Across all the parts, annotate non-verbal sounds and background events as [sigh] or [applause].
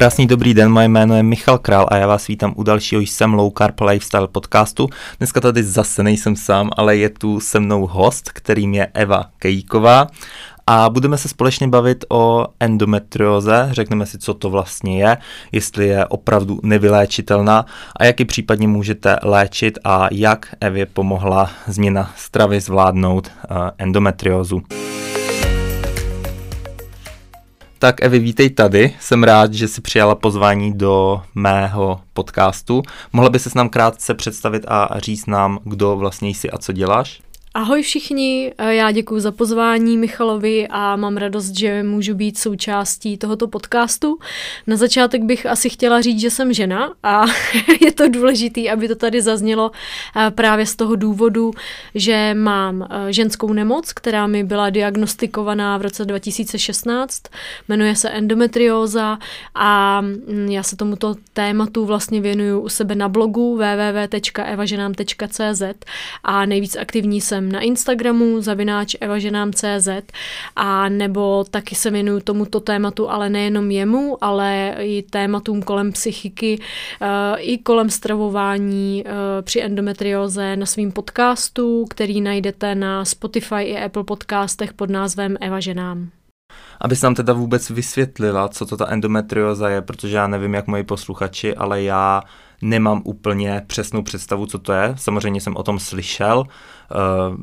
Krásný dobrý den, moje jméno je Michal Král a já vás vítám u dalšího jsem Low Carb Lifestyle podcastu. Dneska tady zase nejsem sám, ale je tu se mnou host, kterým je Eva Kejíková a budeme se společně bavit o endometrióze, řekneme si, co to vlastně je, jestli je opravdu nevyléčitelná a jak ji případně můžete léčit a jak Evě pomohla změna stravy zvládnout uh, endometriózu. Tak Evi, vítej tady. Jsem rád, že jsi přijala pozvání do mého podcastu. Mohla by se s nám krátce představit a říct nám, kdo vlastně jsi a co děláš? Ahoj všichni, já děkuji za pozvání Michalovi a mám radost, že můžu být součástí tohoto podcastu. Na začátek bych asi chtěla říct, že jsem žena a [laughs] je to důležité, aby to tady zaznělo právě z toho důvodu, že mám ženskou nemoc, která mi byla diagnostikovaná v roce 2016, jmenuje se endometrióza a mm, já se tomuto tématu vlastně věnuju u sebe na blogu www.evaženám.cz a nejvíc aktivní jsem jsem na Instagramu zavináč evaženám.cz a nebo taky se věnuju tomuto tématu, ale nejenom jemu, ale i tématům kolem psychiky, eh, i kolem stravování eh, při endometrioze na svém podcastu, který najdete na Spotify i Apple podcastech pod názvem Eva ženám. Abys nám teda vůbec vysvětlila, co to ta endometrioza je, protože já nevím, jak moji posluchači, ale já nemám úplně přesnou představu, co to je. Samozřejmě jsem o tom slyšel, eh,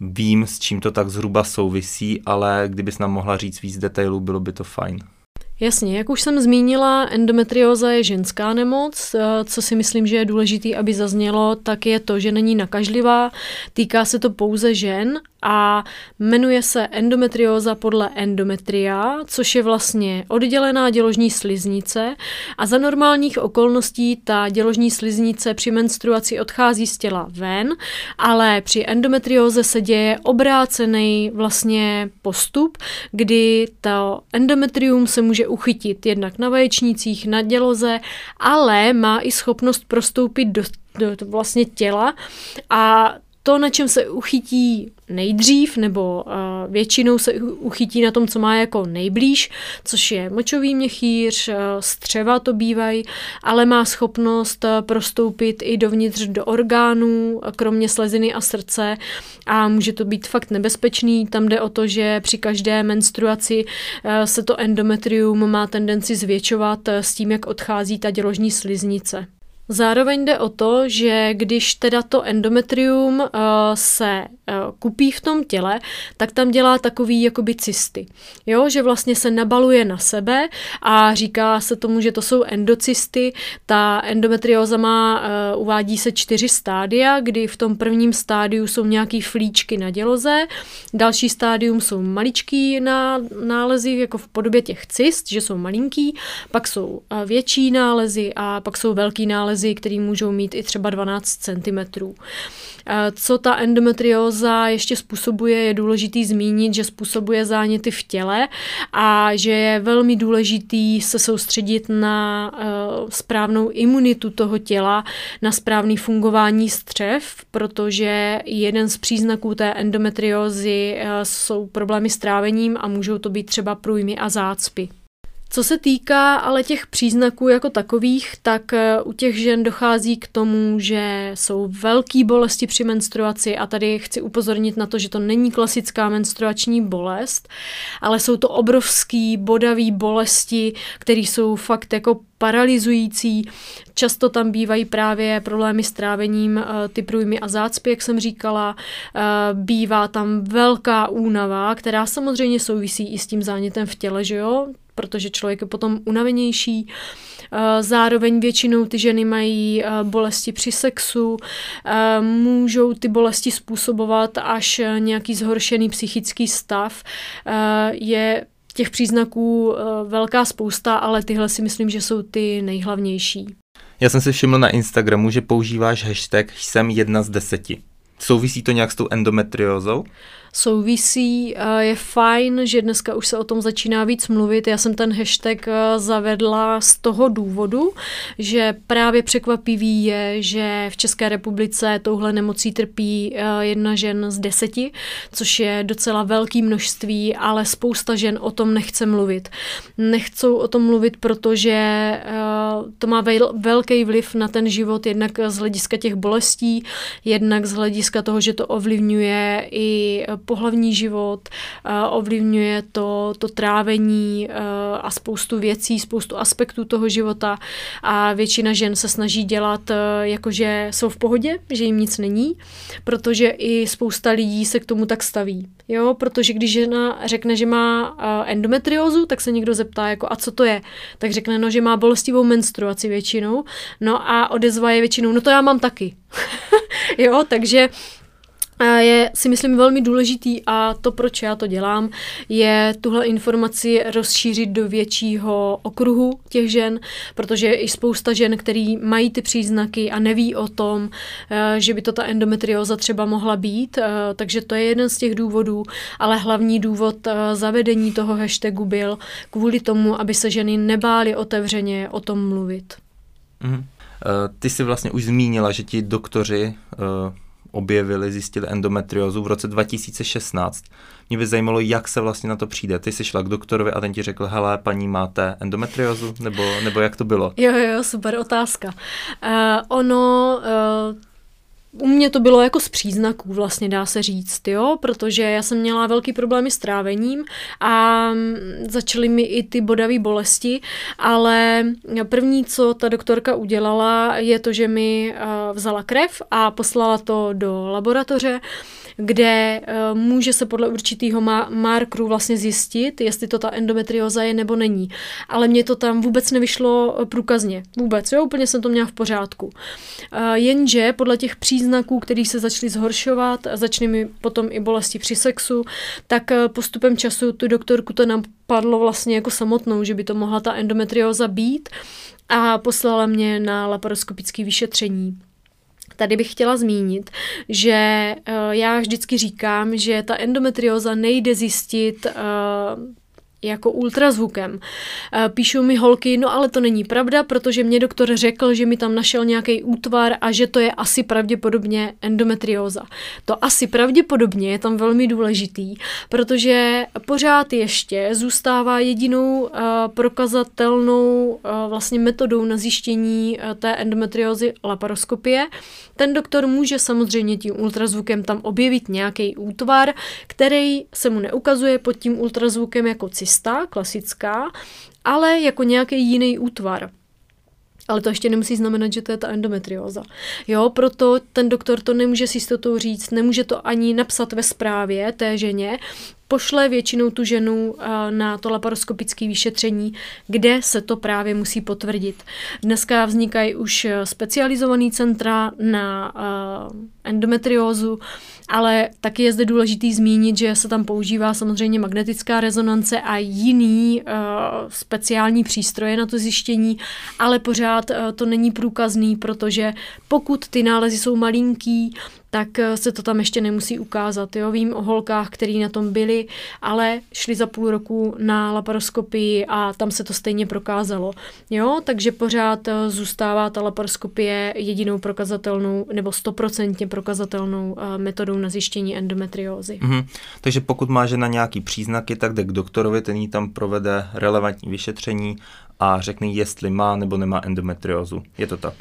vím, s čím to tak zhruba souvisí, ale kdybys nám mohla říct víc detailů, bylo by to fajn. Jasně, jak už jsem zmínila, endometrióza je ženská nemoc. Eh, co si myslím, že je důležité, aby zaznělo, tak je to, že není nakažlivá, týká se to pouze žen a jmenuje se endometrióza podle endometria, což je vlastně oddělená děložní sliznice a za normálních okolností ta děložní sliznice při menstruaci odchází z těla ven, ale při endometrióze se děje obrácený vlastně postup, kdy to endometrium se může uchytit jednak na vaječnících, na děloze, ale má i schopnost prostoupit do do vlastně těla a to, na čem se uchytí nejdřív, nebo uh, většinou se uchytí na tom, co má jako nejblíž, což je močový měchýř, uh, střeva to bývají, ale má schopnost uh, prostoupit i dovnitř do orgánů, kromě sleziny a srdce a může to být fakt nebezpečný. Tam jde o to, že při každé menstruaci uh, se to endometrium má tendenci zvětšovat uh, s tím, jak odchází ta děložní sliznice. Zároveň jde o to, že když teda to endometrium uh, se kupí v tom těle, tak tam dělá takový jakoby cysty. Jo, že vlastně se nabaluje na sebe a říká se tomu, že to jsou endocysty. Ta endometrióza má, uh, uvádí se čtyři stádia, kdy v tom prvním stádiu jsou nějaký flíčky na děloze, další stádium jsou maličký ná, nálezy, jako v podobě těch cyst, že jsou malinký, pak jsou uh, větší nálezy a pak jsou velký nálezy které můžou mít i třeba 12 cm. Co ta endometrióza ještě způsobuje, je důležitý zmínit, že způsobuje záněty v těle a že je velmi důležitý se soustředit na eh, správnou imunitu toho těla, na správný fungování střev, protože jeden z příznaků té endometriózy eh, jsou problémy s trávením a můžou to být třeba průjmy a zácpy. Co se týká ale těch příznaků jako takových, tak eh, u těch žen dochází k tomu, že jsou velké bolesti při menstruaci a tady chci upozornit na to, že to není klasická menstruační bolest, ale jsou to obrovský bodavé bolesti, které jsou fakt jako paralyzující. Často tam bývají právě problémy s trávením, eh, ty průjmy a zácpy, jak jsem říkala. Eh, bývá tam velká únava, která samozřejmě souvisí i s tím zánětem v těle, že jo? Protože člověk je potom unavenější. Eh, zároveň většinou ty ženy mají eh, bolesti při sexu, eh, můžou ty bolesti způsobovat až nějaký zhoršený psychický stav. Je těch příznaků velká spousta, ale tyhle si myslím, že jsou ty nejhlavnější. Já jsem si všiml na Instagramu, že používáš hashtag jsem jedna z deseti. Souvisí to nějak s tou endometriózou? souvisí. Je fajn, že dneska už se o tom začíná víc mluvit. Já jsem ten hashtag zavedla z toho důvodu, že právě překvapivý je, že v České republice touhle nemocí trpí jedna žen z deseti, což je docela velké množství, ale spousta žen o tom nechce mluvit. Nechcou o tom mluvit, protože to má velký vliv na ten život, jednak z hlediska těch bolestí, jednak z hlediska toho, že to ovlivňuje i pohlavní život, ovlivňuje to, to trávení a spoustu věcí, spoustu aspektů toho života a většina žen se snaží dělat, jakože jsou v pohodě, že jim nic není, protože i spousta lidí se k tomu tak staví. Jo, protože když žena řekne, že má endometriózu, tak se někdo zeptá, jako a co to je? Tak řekne, no, že má bolestivou menstruaci většinou, no a odezva je většinou, no to já mám taky. [laughs] jo, takže je si myslím velmi důležitý a to, proč já to dělám, je tuhle informaci rozšířit do většího okruhu těch žen, protože i spousta žen, který mají ty příznaky a neví o tom, eh, že by to ta endometrioza třeba mohla být, eh, takže to je jeden z těch důvodů, ale hlavní důvod eh, zavedení toho hashtagu byl kvůli tomu, aby se ženy nebály otevřeně o tom mluvit. Mm. Ty jsi vlastně už zmínila, že ti doktoři objevili, zjistili endometriózu v roce 2016. Mě by zajímalo, jak se vlastně na to přijde. Ty jsi šla k doktorovi a ten ti řekl, hele, paní, máte endometriózu? Nebo, nebo jak to bylo? Jo, jo, super otázka. Uh, ono, uh, u mě to bylo jako z příznaků, vlastně dá se říct, jo, protože já jsem měla velký problémy s trávením a mm, začaly mi i ty bodavé bolesti, ale první, co ta doktorka udělala, je to, že mi eh, vzala krev a poslala to do laboratoře kde uh, může se podle určitého markru vlastně zjistit, jestli to ta endometrioza je nebo není. Ale mě to tam vůbec nevyšlo eh, průkazně. Vůbec, jo, úplně jsem to měla v pořádku. Uh, jenže podle těch příznaků, který se začaly zhoršovat, začaly mi potom i bolesti při sexu, tak postupem času tu doktorku to nám padlo vlastně jako samotnou, že by to mohla ta endometrioza být a poslala mě na laparoskopické vyšetření. Tady bych chtěla zmínit, že uh, já vždycky říkám, že ta endometrioza nejde zjistit uh, jako ultrazvukem. Eh, píšou mi holky, no ale to není pravda, protože mě doktor řekl, že mi tam našel nějaký útvar a že to je asi pravděpodobně endometrióza. To asi pravděpodobně je tam velmi důležitý, protože pořád ještě zůstává jedinou uh, prokazatelnou uh, vlastně metodou na zjištění té endometriózy laparoskopie. Ten doktor může samozřejmě tím ultrazvukem tam objevit nějaký útvar, který se mu neukazuje pod tím ultrazvukem jako cyst cysta, klasická, ale jako nějaký jiný útvar. Ale to ještě nemusí znamenat, že to je ta endometrióza. Jo, proto ten doktor to nemůže s jistotou říct, nemůže to ani napsat ve zprávě té ženě, pošle většinou tu ženu eh, na to laparoskopické vyšetření, kde se to právě musí potvrdit. Dneska vznikají už specializovaný centra na eh, endometriózu, ale taky je zde důležitý zmínit, že se tam používá samozřejmě magnetická rezonance a jiný uh, speciální přístroje na to zjištění, ale pořád uh, to není průkazný, protože pokud ty nálezy jsou malinký, tak eh, se to tam ještě nemusí ukázat. Jo? Vím o holkách, který na tom byli, ale šli za půl roku na laparoskopii a tam se to stejně prokázalo. Jo? Takže pořád eh, zůstává ta laparoskopie jedinou prokazatelnou nebo stoprocentně prokazatelnou eh, metodou na zjištění endometriózy. Mm-hmm. Takže pokud má žena nějaký příznaky, tak jde k doktorovi, ten jí tam provede relevantní vyšetření a řekne, jestli má nebo nemá endometriózu. Je to tak?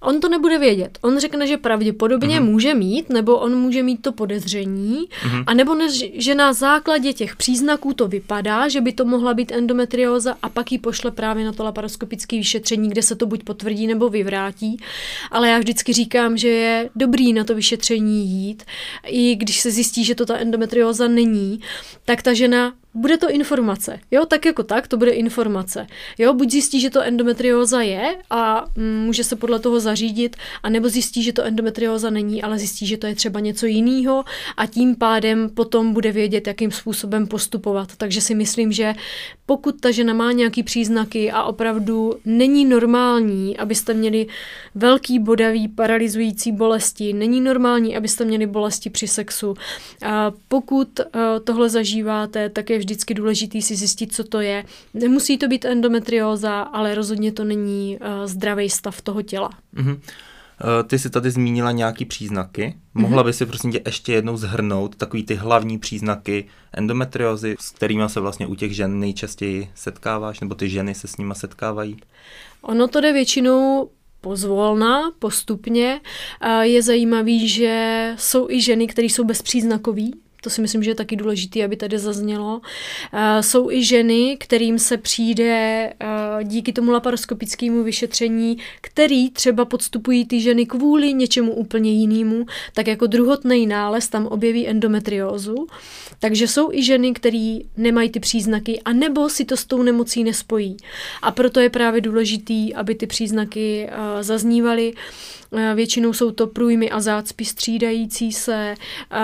On to nebude vědět. On řekne, že pravděpodobně mm-hmm. může mít, nebo on může mít to podezření, mm-hmm. a nebo ne, že na základě těch příznaků to vypadá, že by to mohla být endometrióza a pak ji pošle právě na to laparoskopické vyšetření, kde se to buď potvrdí nebo vyvrátí. Ale já vždycky říkám, že je dobrý na to vyšetření jít, i když se zjistí, že to ta endometrióza není, tak ta žena bude to informace. Jo, tak jako tak, to bude informace. Jo, buď zjistí, že to endometrióza je a mm, může se podle toho zařídit, a nebo zjistí, že to endometrióza není, ale zjistí, že to je třeba něco jiného a tím pádem potom bude vědět, jakým způsobem postupovat. Takže si myslím, že pokud ta žena má nějaký příznaky a opravdu není normální, abyste měli velký bodavý paralyzující bolesti, není normální, abyste měli bolesti při sexu. A pokud uh, tohle zažíváte, tak je vždycky důležitý si zjistit, co to je. Nemusí to být endometrióza, ale rozhodně to není uh, zdravý stav toho těla. Mm-hmm. Ty jsi tady zmínila nějaký příznaky. Mohla by si prosím tě ještě jednou zhrnout takový ty hlavní příznaky endometriózy, s kterými se vlastně u těch žen nejčastěji setkáváš, nebo ty ženy se s nimi setkávají? Ono to jde většinou pozvolna, postupně. Je zajímavý, že jsou i ženy, které jsou bezpříznakové, to si myslím, že je taky důležité, aby tady zaznělo. Uh, jsou i ženy, kterým se přijde uh, díky tomu laparoskopickému vyšetření, který třeba podstupují ty ženy kvůli něčemu úplně jinému, tak jako druhotný nález tam objeví endometriózu. Takže jsou i ženy, které nemají ty příznaky, a nebo si to s tou nemocí nespojí. A proto je právě důležitý, aby ty příznaky uh, zaznívaly. Eh, většinou jsou to průjmy a zácpy střídající se, eh,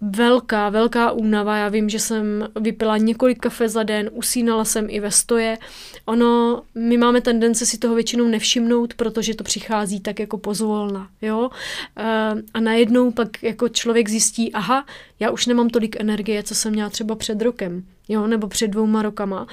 velká, velká únava. Já vím, že jsem vypila několik kafe za den, usínala jsem i ve stoje. Ono, my máme tendence si toho většinou nevšimnout, protože to přichází tak jako pozvolna, jo. Eh, a najednou pak jako člověk zjistí, aha, já už nemám tolik energie, co jsem měla třeba před rokem, jo, nebo před dvouma rokama.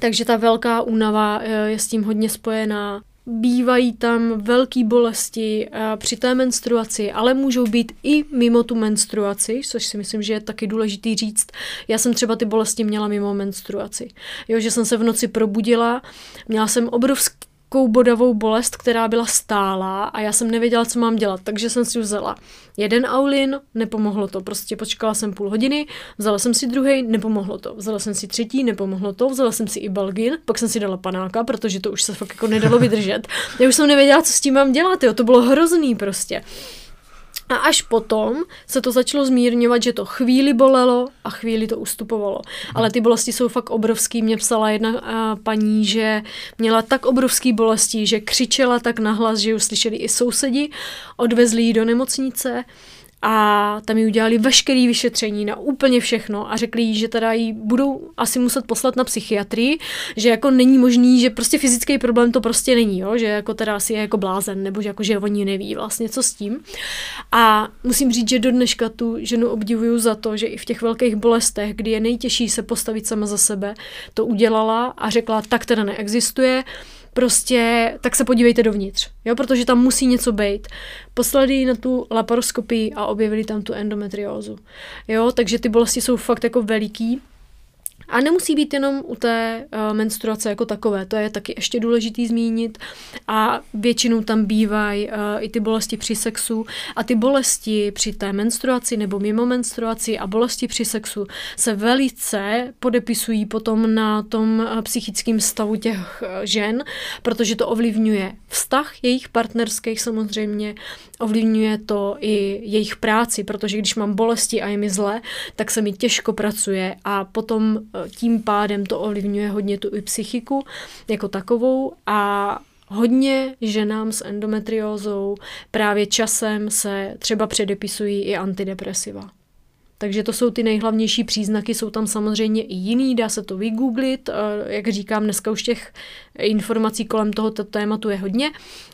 Takže ta velká únava je s tím hodně spojená bývají tam velké bolesti eh, při té menstruaci, ale můžou být i mimo tu menstruaci, což si myslím, že je taky důležitý říct. Já jsem třeba ty bolesti měla mimo menstruaci. Jo, že jsem se v noci probudila, měla jsem obrovský takovou bodavou bolest, která byla stálá a já jsem nevěděla, co mám dělat, takže jsem si vzala jeden aulin, nepomohlo to, prostě počkala jsem půl hodiny, vzala jsem si druhý, nepomohlo to, vzala jsem si třetí, nepomohlo to, vzala jsem si i balgin, pak jsem si dala panáka, protože to už se fakt jako nedalo vydržet. Já už jsem nevěděla, co s tím mám dělat, jo, to bylo hrozný prostě. A až potom se to začalo zmírňovat, že to chvíli bolelo a chvíli to ustupovalo. Ale ty bolesti jsou fakt obrovský. Mě psala jedna uh, paní, že měla tak obrovský bolesti, že křičela tak nahlas, že ji slyšeli i sousedi, odvezli ji do nemocnice a tam jí udělali veškeré vyšetření na úplně všechno a řekli jí, že teda jí budou asi muset poslat na psychiatrii, že jako není možný, že prostě fyzický problém to prostě není, jo? že jako teda asi je jako blázen, nebo že jako že oni neví vlastně co s tím. A musím říct, že do dneška tu ženu obdivuju za to, že i v těch velkých bolestech, kdy je nejtěžší se postavit sama za sebe, to udělala a řekla, tak teda neexistuje, prostě tak se podívejte dovnitř, jo, protože tam musí něco být. Poslali na tu laparoskopii a objevili tam tu endometriózu. Jo, takže ty bolesti jsou fakt jako veliký a nemusí být jenom u té uh, menstruace jako takové, to je taky ještě důležitý zmínit. A většinou tam bývají uh, i ty bolesti při sexu. A ty bolesti při té menstruaci nebo mimo menstruaci a bolesti při sexu se velice podepisují potom na tom uh, psychickém stavu těch žen, protože to ovlivňuje vztah jejich partnerských samozřejmě, ovlivňuje to i jejich práci, protože když mám bolesti a je mi zle, tak se mi těžko pracuje a potom tím pádem to ovlivňuje hodně tu i psychiku jako takovou a Hodně ženám s endometriózou právě časem se třeba předepisují i antidepresiva. Takže to jsou ty nejhlavnější příznaky, jsou tam samozřejmě i jiný, dá se to vygooglit, jak říkám, dneska už těch informací kolem tohoto tématu je hodně,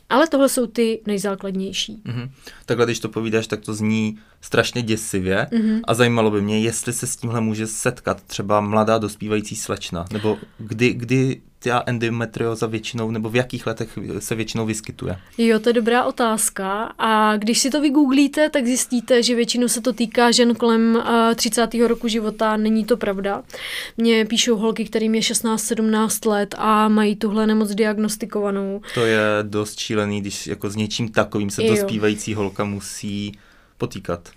ale tohle jsou ty nejzákladnější. Mm-hmm. Takhle, když to povídáš, tak to zní strašně děsivě mm-hmm. a zajímalo by mě, jestli se s tímhle může setkat třeba mladá dospívající slečna, nebo kdy, kdy ta endometrioza většinou, nebo v jakých letech se většinou vyskytuje? Jo, to je dobrá otázka. A když si to vygooglíte, tak zjistíte, že většinou se to týká žen kolem uh, 30. roku života. Není to pravda. Mně píšou holky, kterým je 16-17 let a mají tuhle nemoc diagnostikovanou. To je dost šílený, když jako s něčím takovým se jo. dospívající holka musí potýkat.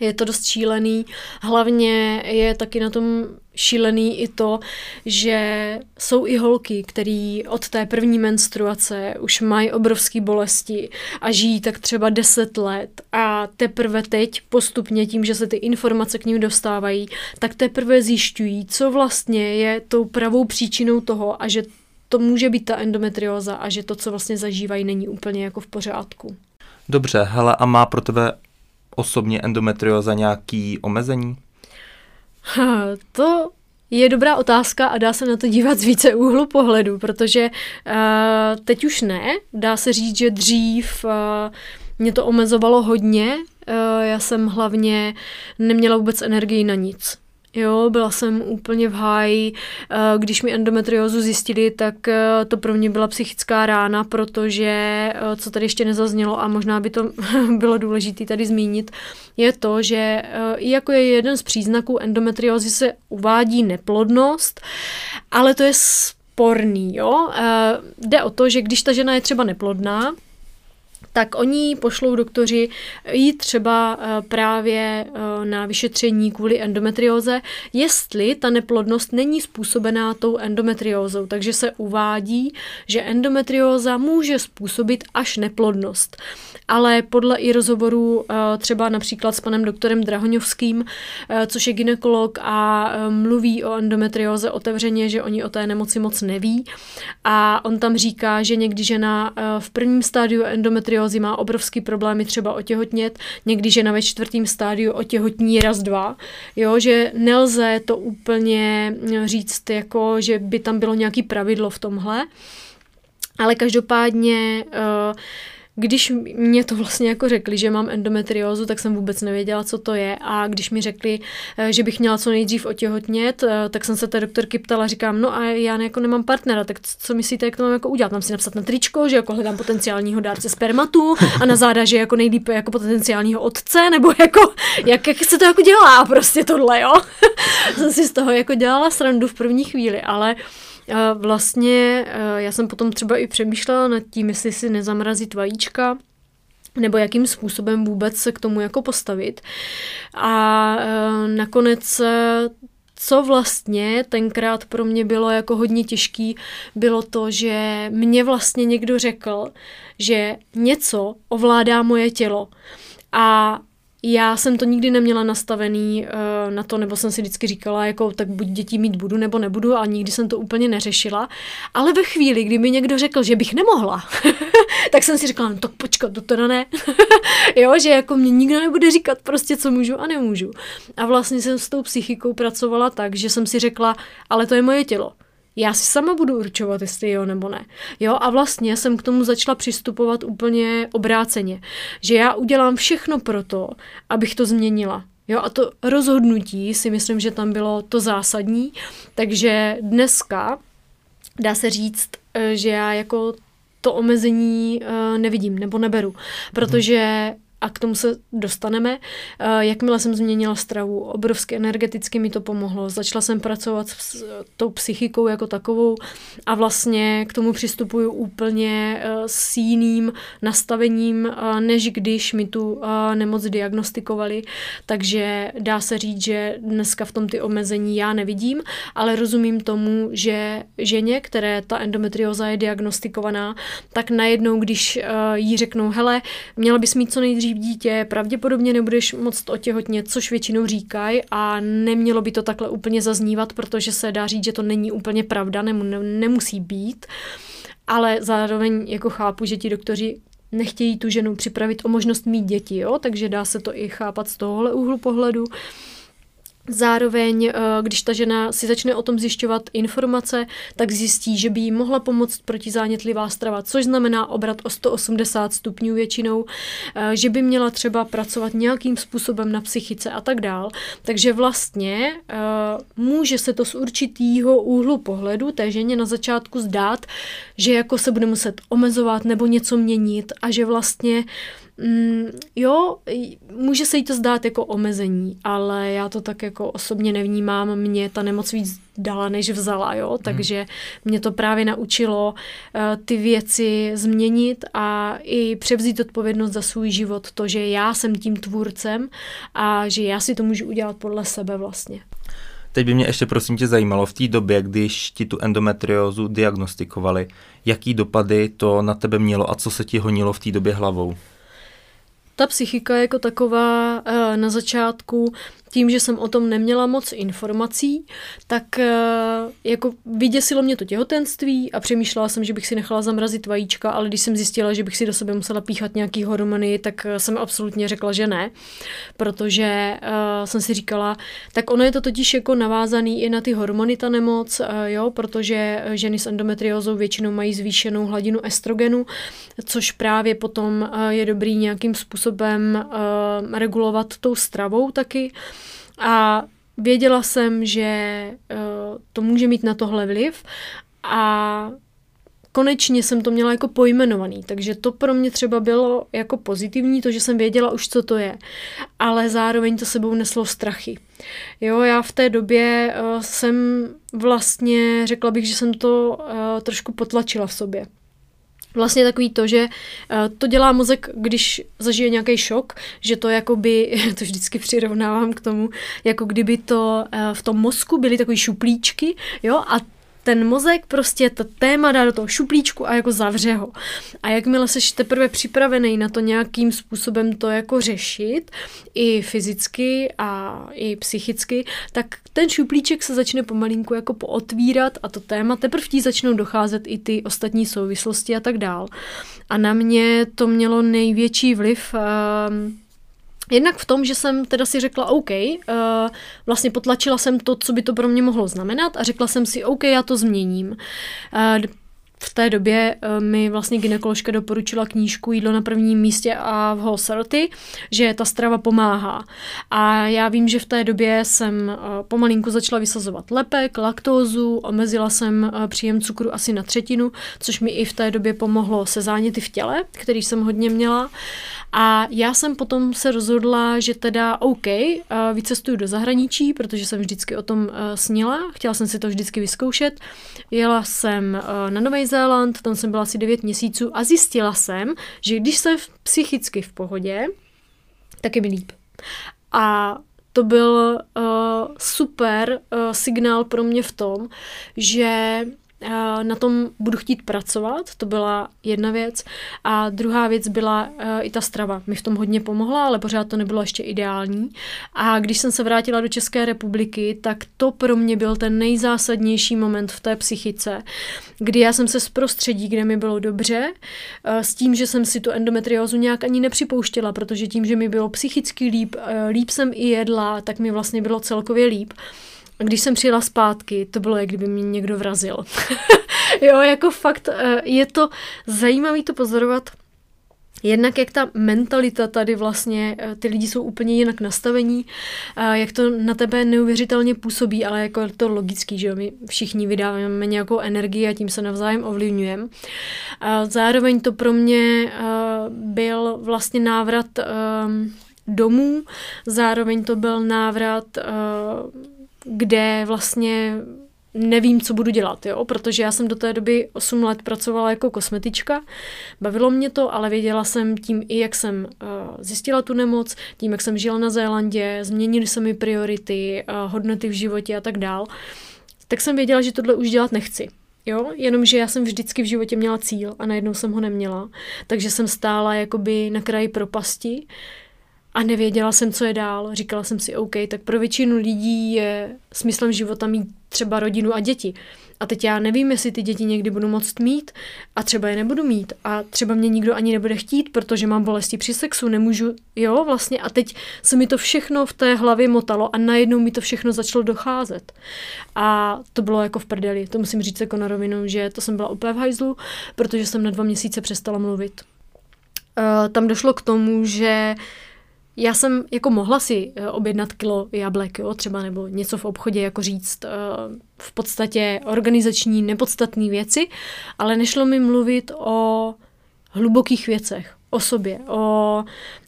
Je to dost šílený. Hlavně je taky na tom šílený i to, že jsou i holky, které od té první menstruace už mají obrovské bolesti a žijí tak třeba 10 let a teprve teď postupně tím, že se ty informace k ním dostávají, tak teprve zjišťují, co vlastně je tou pravou příčinou toho a že to může být ta endometrióza a že to, co vlastně zažívají, není úplně jako v pořádku. Dobře, hele, a má pro tebe osobně endometrióza nějaký omezení? To je dobrá otázka a dá se na to dívat z více úhlu pohledu, protože uh, teď už ne. Dá se říct, že dřív uh, mě to omezovalo hodně. Uh, já jsem hlavně neměla vůbec energii na nic. Jo, byla jsem úplně v háji. Eh, když mi endometriózu zjistili, tak eh, to pro mě byla psychická rána, protože, eh, co tady ještě nezaznělo a možná by to [laughs] bylo důležité tady zmínit, je to, že i jako je jeden z příznaků endometriózy se uvádí neplodnost, ale to je sporný, jo. Jde o to, že když ta žena je třeba neplodná, tak oni pošlou doktoři jít třeba eh, právě eh, na vyšetření kvůli endometrióze, jestli ta neplodnost není způsobená tou endometriózou. Takže se uvádí, že endometrióza může způsobit až neplodnost. Ale podle i rozhovorů eh, třeba například s panem doktorem Drahoňovským, což je ginekolog a mluví o endometrióze otevřeně, že oni o té nemoci moc neví. A on tam říká, že někdy žena v prvním stádiu endometriózy endometriózy má obrovský problémy třeba otěhotnět, někdy žena ve čtvrtém stádiu otěhotní raz, dva, jo, že nelze to úplně říct, jako, že by tam bylo nějaký pravidlo v tomhle, ale každopádně uh, když mě to vlastně jako řekli, že mám endometriózu, tak jsem vůbec nevěděla, co to je a když mi řekli, eh, že bych měla co nejdřív otěhotnět, eh, tak jsem se té doktorky ptala, říkám, no a já jako nemám partnera, tak co myslíte, jak to mám jako udělat? Mám si napsat na tričko, že jako hledám potenciálního dárce spermatu a na záda, že jako nejlíp jako potenciálního otce, nebo jako, jak, jak se to jako dělá prostě tohle, jo? [laughs] jsem si z toho jako dělala srandu v první chvíli, ale uh, Vlastně já jsem potom třeba i přemýšlela nad tím, jestli si nezamrazit vajíčka, nebo jakým způsobem vůbec se k tomu jako postavit. A nakonec co vlastně tenkrát pro mě bylo jako hodně těžký, bylo to, že mě vlastně někdo řekl, že něco ovládá moje tělo. A já jsem to nikdy neměla nastavený uh, na to, nebo jsem si vždycky říkala, jako tak buď dětí mít budu nebo nebudu a nikdy jsem to úplně neřešila. Ale ve chvíli, kdy mi někdo řekl, že bych nemohla, [laughs] tak jsem si říkala, no tak počkat, to teda ne. [laughs] jo, že jako mě nikdo nebude říkat prostě, co můžu a nemůžu. A vlastně jsem s tou psychikou pracovala tak, že jsem si řekla, ale to je moje tělo já si sama budu určovat, jestli jo nebo ne. Jo, a vlastně jsem k tomu začala přistupovat úplně obráceně. Že já udělám všechno pro to, abych to změnila. Jo, a to rozhodnutí si myslím, že tam bylo to zásadní. Takže dneska dá se říct, eh, že já jako to omezení uh, nevidím nebo neberu, protože a k tomu se dostaneme. Eh, jakmile jsem změnila stravu, obrovsky energeticky mi to pomohlo. Začala jsem pracovat s tou psychikou jako takovou a vlastně k tomu přistupuju úplně eh, s jiným nastavením, eh, než když mi tu nemoc diagnostikovali. Takže dá se říct, že dneska v tom ty omezení já nevidím, ale rozumím tomu, že ženě, které ta endometrioza je diagnostikovaná, tak najednou, když jí řeknou, hele, měla bys mít co nejdřív dřív dítě, pravděpodobně nebudeš moc otěhotnět, což většinou říkají a nemělo by to takhle úplně zaznívat, protože se dá říct, že to není úplně pravda, nem, nemusí být, ale zároveň jako chápu, že ti doktoři nechtějí tu ženu připravit o možnost mít děti, jo? takže dá se to i chápat z tohohle úhlu pohledu. Zároveň, eh, když ta žena si začne o tom zjišťovat informace, tak zjistí, že by jí mohla pomoct protizánětlivá strava, což znamená obrat o 180 stupňů většinou, eh, že by měla třeba pracovat nějakým způsobem na psychice a tak dál. Takže vlastně eh, může se to z určitýho úhlu pohledu té ženě na začátku zdát, že jako se bude muset omezovat nebo něco měnit a že vlastně Mm, jo, může se jí to zdát jako omezení, ale já to tak jako osobně nevnímám. Mě ta nemoc víc dala, než vzala, jo, hmm. takže mě to právě naučilo uh, ty věci změnit a i převzít odpovědnost za svůj život, to, že já jsem tím tvůrcem a že já si to můžu udělat podle sebe vlastně. Teď by mě ještě prosím tě zajímalo, v té době, když ti tu endometriózu diagnostikovali, jaký dopady to na tebe mělo a co se ti honilo v té době hlavou? Ta psychika jako taková eh, na začátku tím, že jsem o tom neměla moc informací, tak eh, jako vyděsilo mě to těhotenství a přemýšlela jsem, že bych si nechala zamrazit vajíčka, ale když jsem zjistila, že bych si do sebe musela píchat nějaký hormony, tak eh, jsem absolutně řekla, že ne, protože uh, jsem si říkala, tak ono je to totiž jako navázaný i na ty hormony, ta nemoc, uh, jo, protože ženy s endometriózou většinou mají zvýšenou hladinu estrogenu, což právě potom uh, je dobrý nějakým způsobem uh, regulovat tou stravou taky. A věděla jsem, že uh, to může mít na tohle vliv. A konečně jsem to měla jako pojmenovaný, takže to pro mě třeba bylo jako pozitivní, to, že jsem věděla už, co to je, ale zároveň to sebou neslo strachy. Jo, já v té době uh, jsem vlastně, řekla bych, že jsem to uh, trošku potlačila v sobě vlastně takový to, že eh, to dělá mozek, když zažije nějaký šok, že to jakoby, [laughs] to vždycky přirovnávám k tomu, jako kdyby to eh, v tom mozku byly takový šuplíčky, jo, a ten mozek prostě to téma dá do toho šuplíčku a jako zavře ho. A jakmile seš teprve připravený na to nějakým způsobem to jako řešit, i fyzicky a i psychicky, tak ten šuplíček se začne pomalinku jako pootvírat a to téma teprve tí začnou docházet i ty ostatní souvislosti a tak dál. A na mě to mělo největší vliv uh, Jednak v tom, že jsem teda si řekla OK, uh, vlastně potlačila jsem to, co by to pro mě mohlo znamenat a řekla jsem si OK, já to změním. Uh, v té době uh, mi vlastně ginekoložka doporučila knížku Jídlo na prvním místě a v Holserty, že ta strava pomáhá. A já vím, že v té době jsem pomalinku začala vysazovat lepek, laktózu, omezila jsem příjem cukru asi na třetinu, což mi i v té době pomohlo se záněty v těle, který jsem hodně měla. A já jsem potom se rozhodla, že teda OK, vycestuju do zahraničí, protože jsem vždycky o tom snila, chtěla jsem si to vždycky vyzkoušet. Jela jsem na Nový Zéland, tam jsem byla asi 9 měsíců a zjistila jsem, že když jsem psychicky v pohodě, tak je mi líp. A to byl uh, super uh, signál pro mě v tom, že na tom budu chtít pracovat, to byla jedna věc. A druhá věc byla uh, i ta strava. Mi v tom hodně pomohla, ale pořád to nebylo ještě ideální. A když jsem se vrátila do České republiky, tak to pro mě byl ten nejzásadnější moment v té psychice, kdy já jsem se z prostředí, kde mi bylo dobře, uh, s tím, že jsem si tu endometriózu nějak ani nepřipouštěla, protože tím, že mi bylo psychicky líp, uh, líp jsem i jedla, tak mi vlastně bylo celkově líp. A když jsem přijela zpátky, to bylo, jak kdyby mě někdo vrazil. [laughs] jo, jako fakt eh, je to zajímavé to pozorovat, Jednak jak ta mentalita tady vlastně, eh, ty lidi jsou úplně jinak nastavení, jak to na tebe neuvěřitelně působí, ale jako je to logický, že jo, my všichni vydáváme nějakou energii a tím se navzájem ovlivňujeme. Zároveň to pro mě eh, byl vlastně návrat domů, zároveň to byl návrat kde vlastně nevím, co budu dělat, jo? protože já jsem do té doby 8 let pracovala jako kosmetička, bavilo mě to, ale věděla jsem tím i, jak jsem uh, zjistila tu nemoc, tím, jak jsem žila na Zélandě, změnily se mi priority, uh, hodnoty v životě a tak dál, tak jsem věděla, že tohle už dělat nechci. Jo, jenomže já jsem vždycky v životě měla cíl a najednou jsem ho neměla, takže jsem stála jakoby na kraji propasti, a nevěděla jsem, co je dál. Říkala jsem si, OK, tak pro většinu lidí je smyslem života mít třeba rodinu a děti. A teď já nevím, jestli ty děti někdy budu moct mít a třeba je nebudu mít a třeba mě nikdo ani nebude chtít, protože mám bolesti při sexu, nemůžu, jo, vlastně a teď se mi to všechno v té hlavě motalo a najednou mi to všechno začalo docházet. A to bylo jako v prdeli, to musím říct jako na rovinu, že to jsem byla úplně v hajzlu, protože jsem na dva měsíce přestala mluvit. Uh, tam došlo k tomu, že uh, já jsem jako mohla si eh, objednat kilo jablek, jo, třeba nebo něco v obchodě, jako říct eh, v podstatě organizační nepodstatné věci, ale nešlo mi mluvit o hlubokých věcech, o sobě, o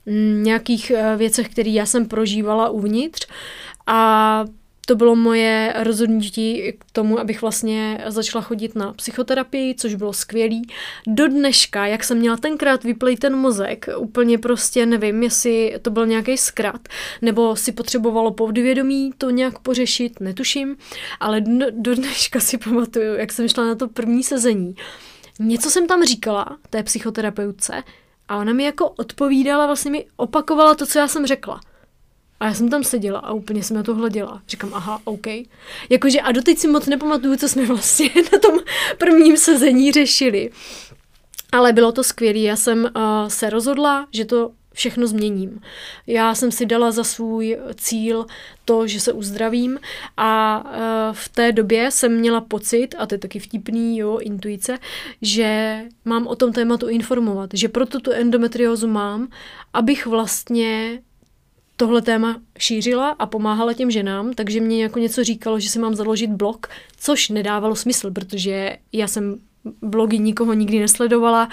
mm, nějakých eh, věcech, které já jsem prožívala uvnitř a to bylo moje rozhodnutí k tomu, abych vlastně začala chodit na psychoterapii, což bylo skvělý. Do dneška, jak jsem měla tenkrát vyplej ten mozek, úplně prostě nevím, jestli to byl nějaký zkrat, nebo si potřebovalo podvědomí to nějak pořešit, netuším, ale do, do dneška si pamatuju, jak jsem šla na to první sezení. Něco jsem tam říkala té psychoterapeutce a ona mi jako odpovídala, vlastně mi opakovala to, co já jsem řekla. A já jsem tam seděla a úplně jsem na to hleděla. Říkám, aha, OK. Jakože a doteď si moc nepamatuju, co jsme [laughs] vlastně na tom prvním sezení řešili. Ale bylo to skvělé. Já jsem uh, se rozhodla, že to všechno změním. Já jsem si dala za svůj cíl to, že se uzdravím a uh, v té době jsem měla pocit, a to je taky vtipný, jo, intuice, že mám o tom tématu informovat, že proto tu endometriózu mám, abych vlastně tohle téma šířila a pomáhala těm ženám, takže mě jako něco říkalo, že si mám založit blog, což nedávalo smysl, protože já jsem blogy nikoho nikdy nesledovala,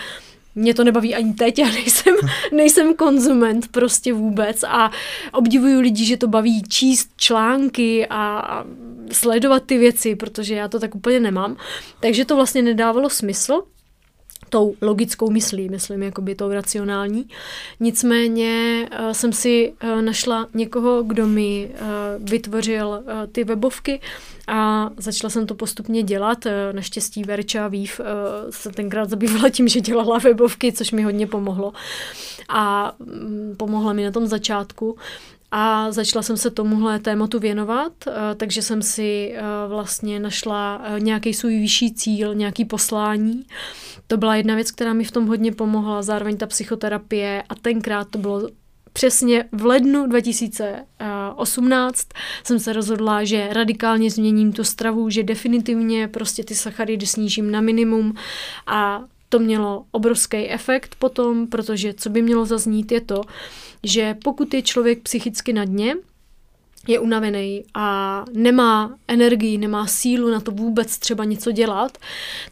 mě to nebaví ani teď, já nejsem, [laughs] nejsem konzument prostě vůbec a obdivuju lidi, že to baví číst články a sledovat ty věci, protože já to tak úplně nemám. Takže to vlastně nedávalo smysl tou logickou myslí, myslím, jakoby tou racionální. Nicméně uh, jsem si uh, našla někoho, kdo mi uh, vytvořil uh, ty webovky a začala jsem to postupně dělat. Uh, naštěstí Verča Vív uh, se tenkrát zabývala tím, že dělala webovky, což mi hodně pomohlo. A um, pomohla mi na tom začátku. A začala jsem se tomuhle tématu věnovat, takže jsem si vlastně našla nějaký svůj vyšší cíl, nějaký poslání. To byla jedna věc, která mi v tom hodně pomohla, zároveň ta psychoterapie. A tenkrát to bylo přesně v lednu 2018 jsem se rozhodla, že radikálně změním tu stravu, že definitivně prostě ty sacharidy snížím na minimum. A to mělo obrovský efekt potom, protože co by mělo zaznít je to, že pokud je člověk psychicky na dně, je unavený a nemá energii, nemá sílu na to vůbec třeba něco dělat,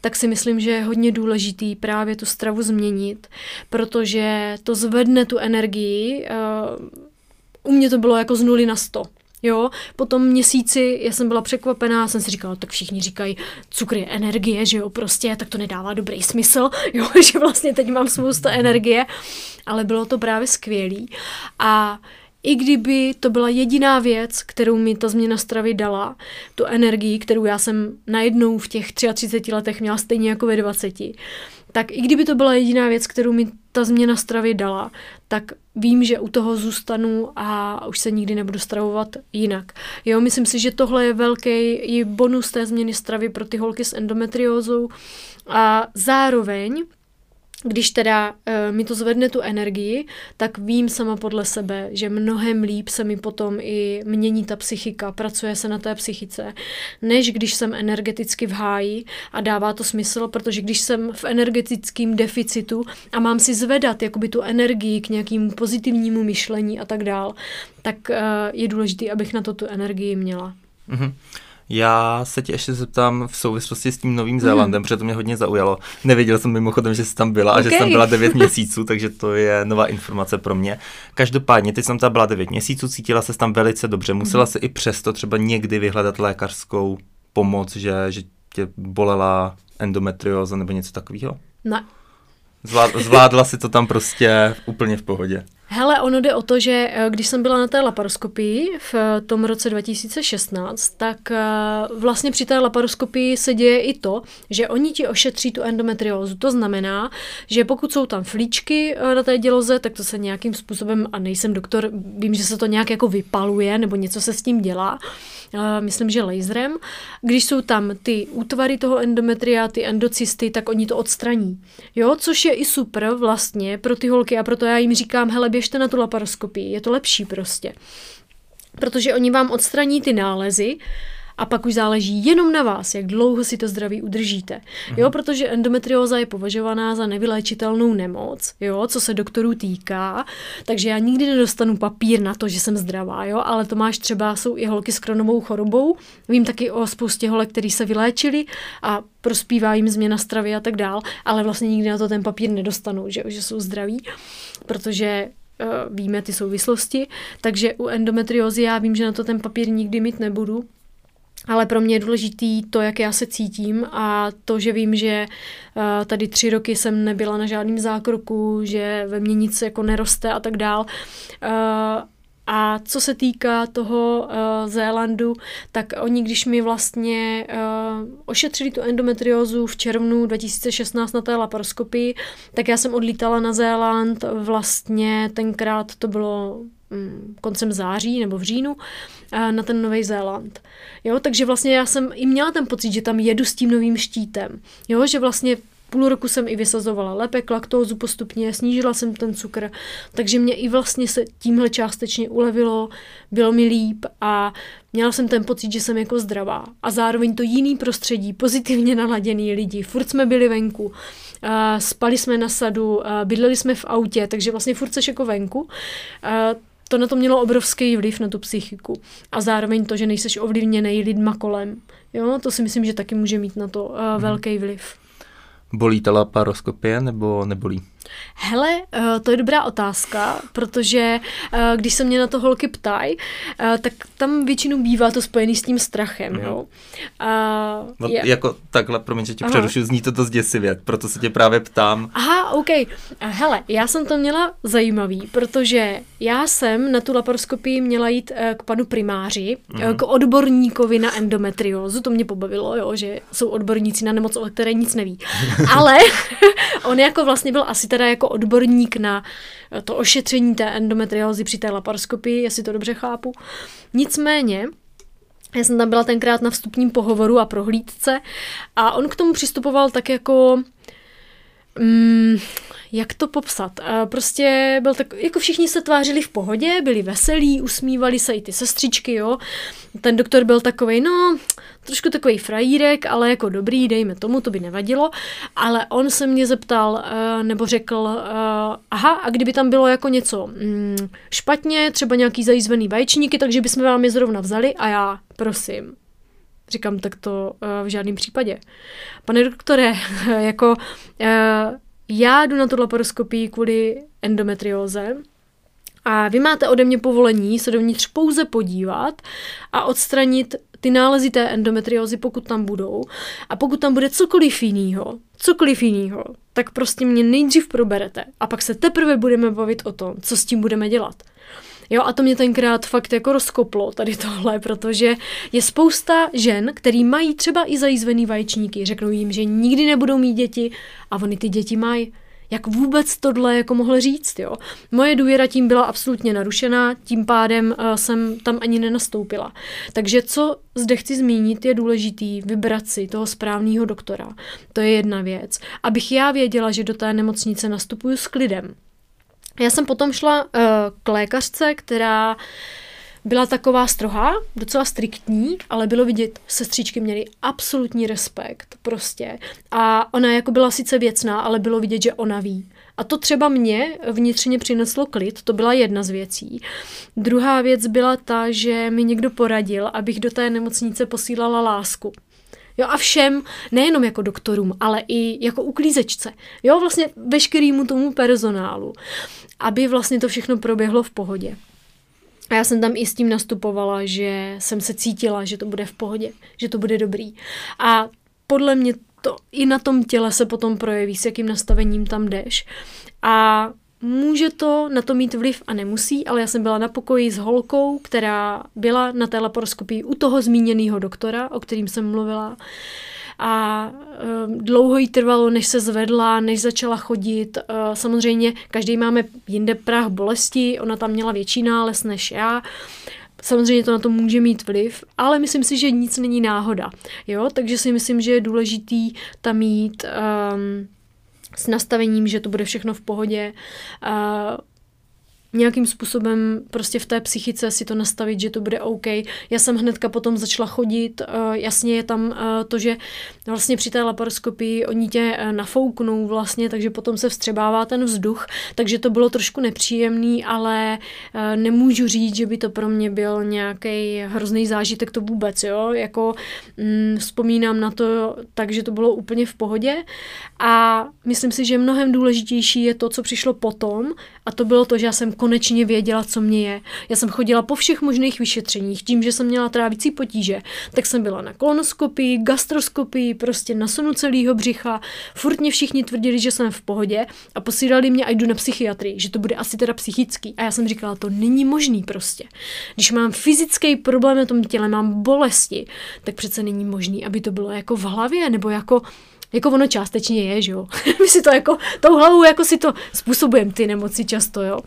tak si myslím, že je hodně důležitý právě tu stravu změnit, protože to zvedne tu energii. Eh, u mě to bylo jako z nuly na sto. Jo, po tom měsíci já jsem byla překvapená, jsem si říkala, tak všichni říkají, cukr je energie, že jo, prostě, tak to nedává dobrý smysl, [laughs] jo, že vlastně teď mám spoustu energie, ale bylo to právě skvělý. A i kdyby to byla jediná věc, kterou mi ta změna stravy dala, tu energii, kterou já jsem najednou v těch 33 letech měla stejně jako ve 20, tak i kdyby to byla jediná věc, kterou mi ta změna stravy dala, tak vím, že u toho zůstanu a už se nikdy nebudu stravovat jinak. Jo, myslím si, že tohle je velký i bonus té změny stravy pro ty holky s endometriózou a zároveň když teda uh, mi to zvedne tu energii, tak vím sama podle sebe, že mnohem líp se mi potom i mění ta psychika, pracuje se na té psychice, než když jsem energeticky v háji a dává to smysl, protože když jsem v energetickém deficitu a mám si zvedat jakoby tu energii k nějakému pozitivnímu myšlení a tak dál, tak uh, je důležité, abych na to tu energii měla. Mm-hmm. Já se tě ještě zeptám v souvislosti s tím Novým Zélandem, hmm. protože to mě hodně zaujalo. Nevěděl jsem mimochodem, že jsi tam byla okay. a že jsi tam byla 9 [laughs] měsíců, takže to je nová informace pro mě. Každopádně, ty jsem tam byla 9 měsíců, cítila se tam velice dobře. Musela hmm. se i přesto třeba někdy vyhledat lékařskou pomoc, že, že tě bolela endometrióza nebo něco takového? Ne. Zvládla si to tam prostě úplně v pohodě. Hele, ono jde o to, že eh, když jsem byla na té laparoskopii v eh, tom roce 2016, tak eh, vlastně při té laparoskopii se děje i to, že oni ti ošetří tu endometriózu. To znamená, že pokud jsou tam flíčky na té děloze, tak to se nějakým způsobem, a nejsem doktor, vím, že se to nějak jako vypaluje nebo něco se s tím dělá, myslím, že laserem. Když jsou tam ty útvary toho endometria, ty endocysty, tak oni to odstraní. Jo, což je i super vlastně pro ty holky a proto já jim říkám, hele, běžte na tu laparoskopii, je to lepší prostě. Protože oni vám odstraní ty nálezy a pak už záleží jenom na vás, jak dlouho si to zdraví udržíte. Jo, mhm. protože endometrióza je považovaná za nevyléčitelnou nemoc, jo, co se doktorů týká, takže já nikdy nedostanu papír na to, že jsem zdravá, jo, ale to máš třeba, jsou i holky s kronovou chorobou, vím taky o spoustě holek, který se vyléčili a prospívá jim změna stravy a tak dál, ale vlastně nikdy na to ten papír nedostanou, že, že jsou zdraví, protože víme ty souvislosti, takže u endometriózy já vím, že na to ten papír nikdy mít nebudu, ale pro mě je důležitý to, jak já se cítím a to, že vím, že uh, tady tři roky jsem nebyla na žádném zákroku, že ve mně nic jako neroste a tak dál. A co se týká toho uh, Zélandu, tak oni, když mi vlastně uh, ošetřili tu endometriózu v červnu 2016 na té laparoskopii, tak já jsem odlítala na Zéland, vlastně tenkrát to bylo um, koncem září nebo v říjnu, uh, na ten Nový Zéland. Jo, takže vlastně já jsem i měla ten pocit, že tam jedu s tím novým štítem. Jo, že vlastně Půl roku jsem i vysazovala lepek, laktózu postupně, snížila jsem ten cukr, takže mě i vlastně se tímhle částečně ulevilo, bylo mi líp a měla jsem ten pocit, že jsem jako zdravá. A zároveň to jiný prostředí, pozitivně naladěný lidi, furt jsme byli venku, spali jsme na sadu, bydleli jsme v autě, takže vlastně furt seš jako venku. To na to mělo obrovský vliv na tu psychiku. A zároveň to, že nejseš ovlivněný lidma kolem. Jo, to si myslím, že taky může mít na to uh, velký vliv. Bolí ta laparoskopie nebo nebolí? Hele, eh, to je dobrá otázka, protože eh, když se mě na to holky ptají, eh, tak tam většinou bývá to spojený s tím strachem, mm-hmm. jo. A, no, je... Jako takhle, promiň, že tě přerušu, zní to dost děsivě, proto se tě právě ptám. Aha, OK. Hele, já jsem to měla zajímavý, protože já jsem na tu laparoskopii měla jít k panu primáři, mm-hmm. k odborníkovi na endometriózu, to mě pobavilo, jo, že jsou odborníci na nemoc, o které nic neví. [laughs] Ale [laughs] on jako vlastně byl asi teda jako odborník na to ošetření té endometriózy při té laparoskopii, jestli to dobře chápu. Nicméně, já jsem tam byla tenkrát na vstupním pohovoru a prohlídce a on k tomu přistupoval tak jako... Mm, jak to popsat? Prostě byl tak, jako všichni se tvářili v pohodě, byli veselí, usmívali se i ty sestřičky, jo. Ten doktor byl takový, no, trošku takový frajírek, ale jako dobrý, dejme tomu, to by nevadilo. Ale on se mě zeptal, eh, nebo řekl, eh, aha, a kdyby tam bylo jako něco mm, špatně, třeba nějaký zajízvený vaječníky, takže bychom vám je zrovna vzali a já, prosím, Říkám, tak to uh, v žádném případě. Pane doktore, [laughs] jako uh, já jdu na tu laparoskopii kvůli endometrióze a vy máte ode mě povolení se dovnitř pouze podívat a odstranit ty nálezy té endometriózy, pokud tam budou. A pokud tam bude cokoliv jiného, cokoliv jiného, tak prostě mě nejdřív proberete a pak se teprve budeme bavit o tom, co s tím budeme dělat. Jo, a to mě tenkrát fakt jako rozkoplo tady tohle, protože je spousta žen, který mají třeba i zajízvený vaječníky, řeknou jim, že nikdy nebudou mít děti a oni ty děti mají. Jak vůbec tohle jako mohl říct, jo? Moje důvěra tím byla absolutně narušená, tím pádem uh, jsem tam ani nenastoupila. Takže co zde chci zmínit, je důležitý vybrat si toho správného doktora. To je jedna věc. Abych já věděla, že do té nemocnice nastupuju s klidem. Já jsem potom šla uh, k lékařce, která byla taková strohá, docela striktní, ale bylo vidět, sestřičky měly absolutní respekt prostě. A ona jako byla sice věcná, ale bylo vidět, že ona ví. A to třeba mě vnitřně přineslo klid, to byla jedna z věcí. Druhá věc byla ta, že mi někdo poradil, abych do té nemocnice posílala lásku. Jo a všem, nejenom jako doktorům, ale i jako uklízečce. Jo, vlastně veškerýmu tomu personálu, aby vlastně to všechno proběhlo v pohodě. A já jsem tam i s tím nastupovala, že jsem se cítila, že to bude v pohodě, že to bude dobrý. A podle mě to i na tom těle se potom projeví, s jakým nastavením tam jdeš. A Může to na to mít vliv a nemusí, ale já jsem byla na pokoji s holkou, která byla na té laparoskopii u toho zmíněného doktora, o kterým jsem mluvila. A e, dlouho jí trvalo, než se zvedla, než začala chodit. E, samozřejmě každý máme jinde prach bolesti, ona tam měla větší nález než já. Samozřejmě to na to může mít vliv, ale myslím si, že nic není náhoda. Jo? Takže si myslím, že je důležitý tam mít um, s nastavením, že to bude všechno v pohodě. Uh, nějakým způsobem prostě v té psychice si to nastavit, že to bude OK. Já jsem hnedka potom začala chodit, uh, jasně je tam uh, to, že vlastně při té laparoskopii oni tě uh, nafouknou vlastně, takže potom se vstřebává ten vzduch, takže to bylo trošku nepříjemný, ale nemůžu říct, že by to pro mě byl nějaký hrozný zážitek, to vůbec, jo, jako mm, vzpomínám na to tak, že to bylo úplně v pohodě a myslím si, že mnohem důležitější je to, co přišlo potom a to bylo to, že já jsem konečně věděla, co mě je. Já jsem chodila po všech možných vyšetřeních, tím, že jsem měla trávicí potíže, tak jsem byla na kolonoskopii, gastroskopii, prostě na sonu celého břicha. Furt mě všichni tvrdili, že jsem v pohodě a posílali mě, a jdu na psychiatrii, že to bude asi teda psychický. A já jsem říkala, to není možný prostě. Když mám fyzický problém na tom těle, mám bolesti, tak přece není možný, aby to bylo jako v hlavě nebo jako jako ono částečně je, že jo. [laughs] My si to jako, tou hlavou jako si to způsobujeme ty nemoci často, jo.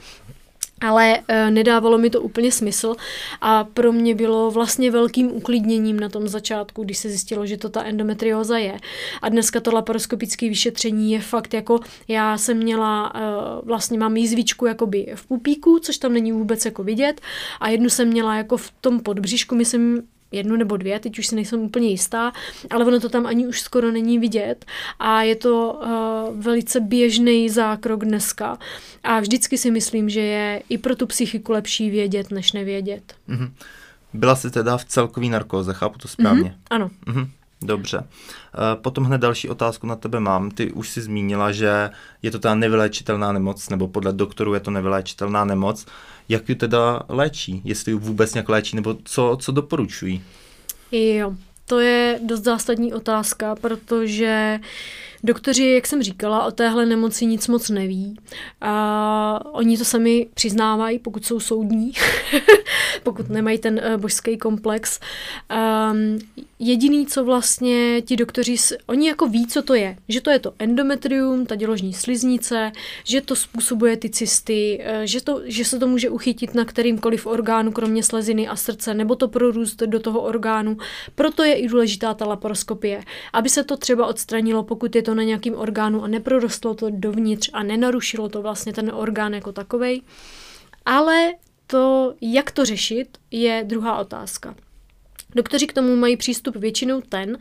Ale e, nedávalo mi to úplně smysl a pro mě bylo vlastně velkým uklidněním na tom začátku, když se zjistilo, že to ta endometrióza je. A dneska to laparoskopické vyšetření je fakt jako, já jsem měla, e, vlastně mám jízvičku jakoby v pupíku, což tam není vůbec jako vidět a jednu jsem měla jako v tom podbříšku, myslím, jednu nebo dvě, teď už si nejsem úplně jistá, ale ono to tam ani už skoro není vidět a je to uh, velice běžný zákrok dneska a vždycky si myslím, že je i pro tu psychiku lepší vědět, než nevědět. Mm-hmm. Byla jsi teda v celkový narkóze, chápu to správně? Mm-hmm, ano. Mm-hmm. Dobře. Eh, potom hned další otázku na tebe mám. Ty už si zmínila, že je to ta nevyléčitelná nemoc, nebo podle doktorů je to nevyléčitelná nemoc. Jak ji teda léčí? Jestli ji vůbec nějak léčí, nebo co, co doporučují? Jo, to je dost zásadní otázka, protože doktoři, jak jsem říkala, o téhle nemoci nic moc neví. A oni to sami přiznávají, pokud jsou soudní, [laughs] [laughs] pokud nemají ten uh, božský komplex. Um, jediný, co vlastně ti doktoři, oni jako ví, co to je. Že to je to endometrium, ta děložní sliznice, že to způsobuje ty cysty, eh, že, to, že se to může uchytit na kterýmkoliv orgánu, kromě sleziny a srdce, nebo to prorůst do toho orgánu. Proto je i důležitá ta laparoskopie, aby se to třeba odstranilo, pokud je to na nějakým orgánu a neprorostlo to dovnitř a nenarušilo to vlastně ten orgán jako takovej. Ale to, jak to řešit, je druhá otázka. Doktoři k tomu mají přístup většinou ten,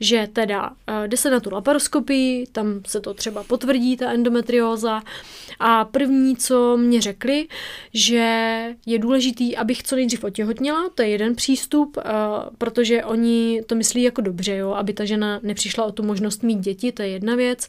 že teda uh, jde se na tu laparoskopii, tam se to třeba potvrdí, ta endometrióza. A první, co mě řekli, že je důležitý, abych co nejdřív otěhotněla, to je jeden přístup, uh, protože oni to myslí jako dobře, jo, aby ta žena nepřišla o tu možnost mít děti, to je jedna věc.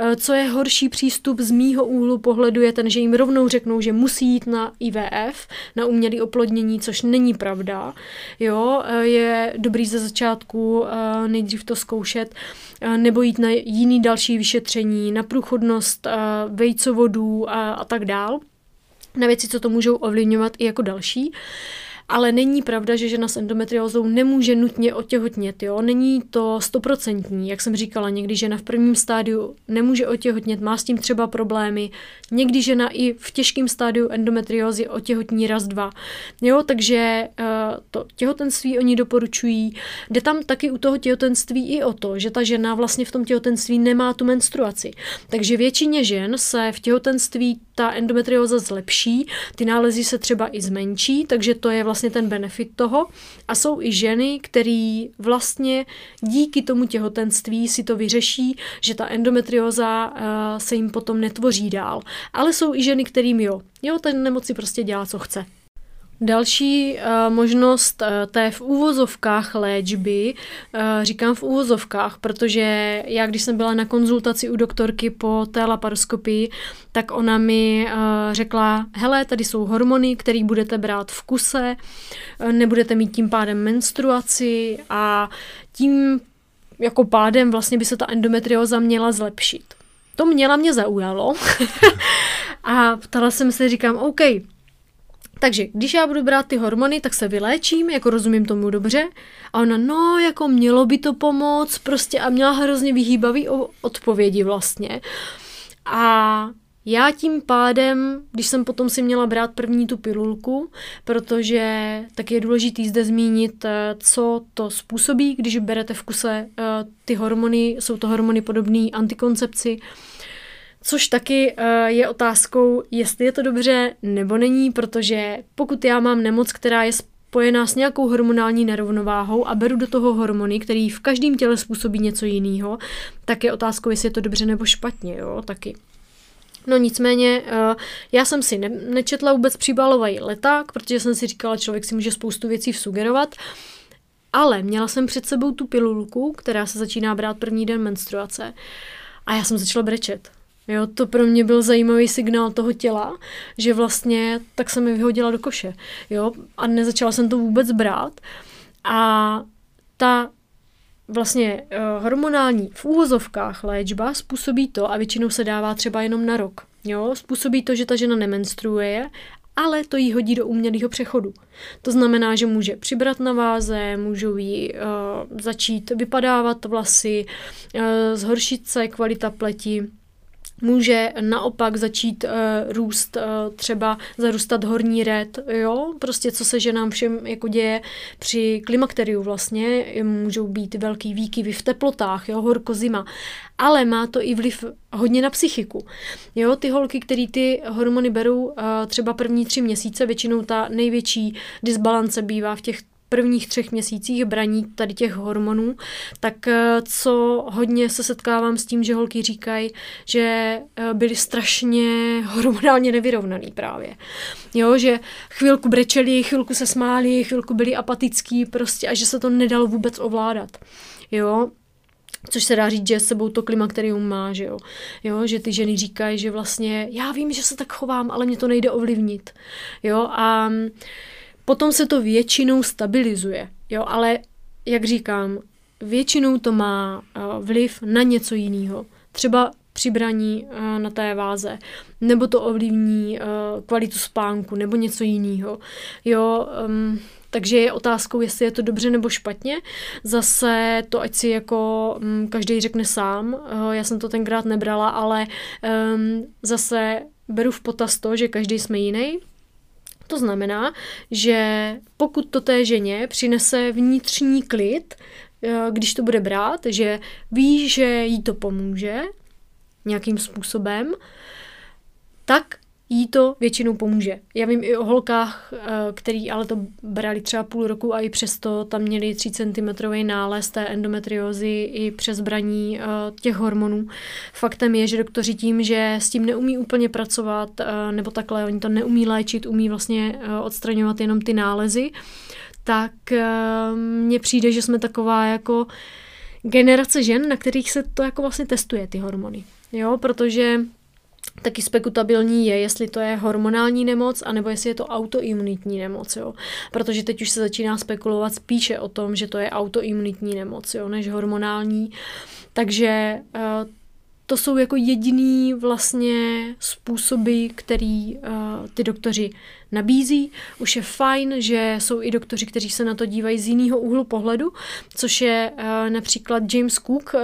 Uh, co je horší přístup z mýho úhlu pohledu je ten, že jim rovnou řeknou, že musí jít na IVF, na umělé oplodnění, což není pravda. Jo, je dobrý ze začátku eh, nejdřív to zkoušet, eh, nebo jít na jiný další vyšetření, na průchodnost eh, vejcovodů a, a tak dál, na věci, co to můžou ovlivňovat i jako další ale není pravda, že žena s endometriózou nemůže nutně otěhotnět. Jo? Není to stoprocentní, jak jsem říkala, někdy žena v prvním stádiu nemůže otěhotnět, má s tím třeba problémy, někdy žena i v těžkém stádiu endometriózy otěhotní raz, dva. Jo? Takže uh, to těhotenství oni doporučují. Jde tam taky u toho těhotenství i o to, že ta žena vlastně v tom těhotenství nemá tu menstruaci. Takže většině žen se v těhotenství ta endometrióza zlepší, ty nálezy se třeba i zmenší, takže to je vlastně ten benefit toho. A jsou i ženy, které vlastně díky tomu těhotenství si to vyřeší, že ta endometrióza uh, se jim potom netvoří dál. Ale jsou i ženy, kterým jo. Jo, ten nemoci prostě dělá, co chce. Další uh, možnost uh, té v úvozovkách léčby, uh, říkám v úvozovkách, protože já, když jsem byla na konzultaci u doktorky po té laparoskopii, tak ona mi uh, řekla, hele, tady jsou hormony, které budete brát v kuse, uh, nebudete mít tím pádem menstruaci a tím jako pádem vlastně by se ta endometrioza měla zlepšit. To měla mě zaujalo [laughs] a ptala jsem se, říkám, OK, takže když já budu brát ty hormony, tak se vyléčím, jako rozumím tomu dobře. A ona, no, jako mělo by to pomoct, prostě a měla hrozně vyhýbavý odpovědi vlastně. A já tím pádem, když jsem potom si měla brát první tu pilulku, protože tak je důležitý zde zmínit, eh, co to způsobí, když berete v kuse eh, ty hormony, jsou to hormony podobné antikoncepci, Což taky uh, je otázkou, jestli je to dobře nebo není, protože pokud já mám nemoc, která je spojená s nějakou hormonální nerovnováhou a beru do toho hormony, který v každém těle způsobí něco jiného, tak je otázkou, jestli je to dobře nebo špatně, jo, taky. No nicméně, uh, já jsem si ne- nečetla vůbec příbalový leták, protože jsem si říkala, člověk si může spoustu věcí vsugerovat, ale měla jsem před sebou tu pilulku, která se začíná brát první den menstruace a já jsem začala brečet Jo, to pro mě byl zajímavý signál toho těla, že vlastně tak se mi vyhodila do koše. Jo, a nezačala jsem to vůbec brát. A ta vlastně uh, hormonální v úvozovkách léčba způsobí to, a většinou se dává třeba jenom na rok. Jo, způsobí to, že ta žena nemenstruuje, ale to jí hodí do umělého přechodu. To znamená, že může přibrat na váze, můžou jí uh, začít vypadávat vlasy, uh, zhoršit se kvalita pleti, může naopak začít uh, růst, uh, třeba zarůstat horní red, jo, prostě co se ženám všem jako děje při klimakteriu vlastně, můžou být velký výkyvy v teplotách, jo, horko zima, ale má to i vliv hodně na psychiku. Jo, ty holky, které ty hormony berou uh, třeba první tři měsíce, většinou ta největší disbalance bývá v těch prvních třech měsících braní tady těch hormonů, tak eh, co hodně se setkávám s tím, že holky říkají, že eh, byly strašně [laughs] hormonálně nevyrovnaný právě. Jo, že chvilku brečeli, chvilku se smáli, chvilku byli apatický prostě a že se to nedalo vůbec ovládat. Jo, Což se dá říct, že s sebou to klimakterium má, že jo. jo. Že ty ženy říkají, že vlastně já vím, že se tak chovám, ale mě to nejde ovlivnit. Jo, a Potom se to většinou stabilizuje, jo, ale jak říkám, většinou to má uh, vliv na něco jiného. Třeba přibraní uh, na té váze, nebo to ovlivní uh, kvalitu spánku, nebo něco jiného. Jo, um, takže je otázkou, jestli je to dobře nebo špatně. Zase to, ať si jako um, každý řekne sám. Uh, já jsem to tenkrát nebrala, ale um, zase beru v potaz to, že každý jsme jiný to znamená, že pokud to té ženě přinese vnitřní klid, eh, když to bude brát, že ví, že jí to pomůže nějakým způsobem, tak jí to většinou pomůže. Já vím i o holkách, eh, který ale to brali třeba půl roku a i přesto tam měli 3 cm nález té endometriózy i přes braní eh, těch hormonů. Faktem je, že doktoři tím, že s tím neumí úplně pracovat, eh, nebo takhle, oni to neumí léčit, umí vlastně odstraňovat jenom ty nálezy, tak mně přijde, že jsme taková jako generace žen, na kterých se to jako vlastně testuje, ty hormony. Jo, protože taky spekutabilní je, jestli to je hormonální nemoc, anebo jestli je to autoimunitní nemoc, jo. Protože teď už se začíná spekulovat spíše o tom, že to je autoimunitní nemoc, jo, než hormonální. Takže uh, to jsou jako jediný vlastně způsoby, který uh, ty doktoři nabízí. Už je fajn, že jsou i doktoři, kteří se na to dívají z jiného úhlu pohledu, což je uh, například James Cook, uh,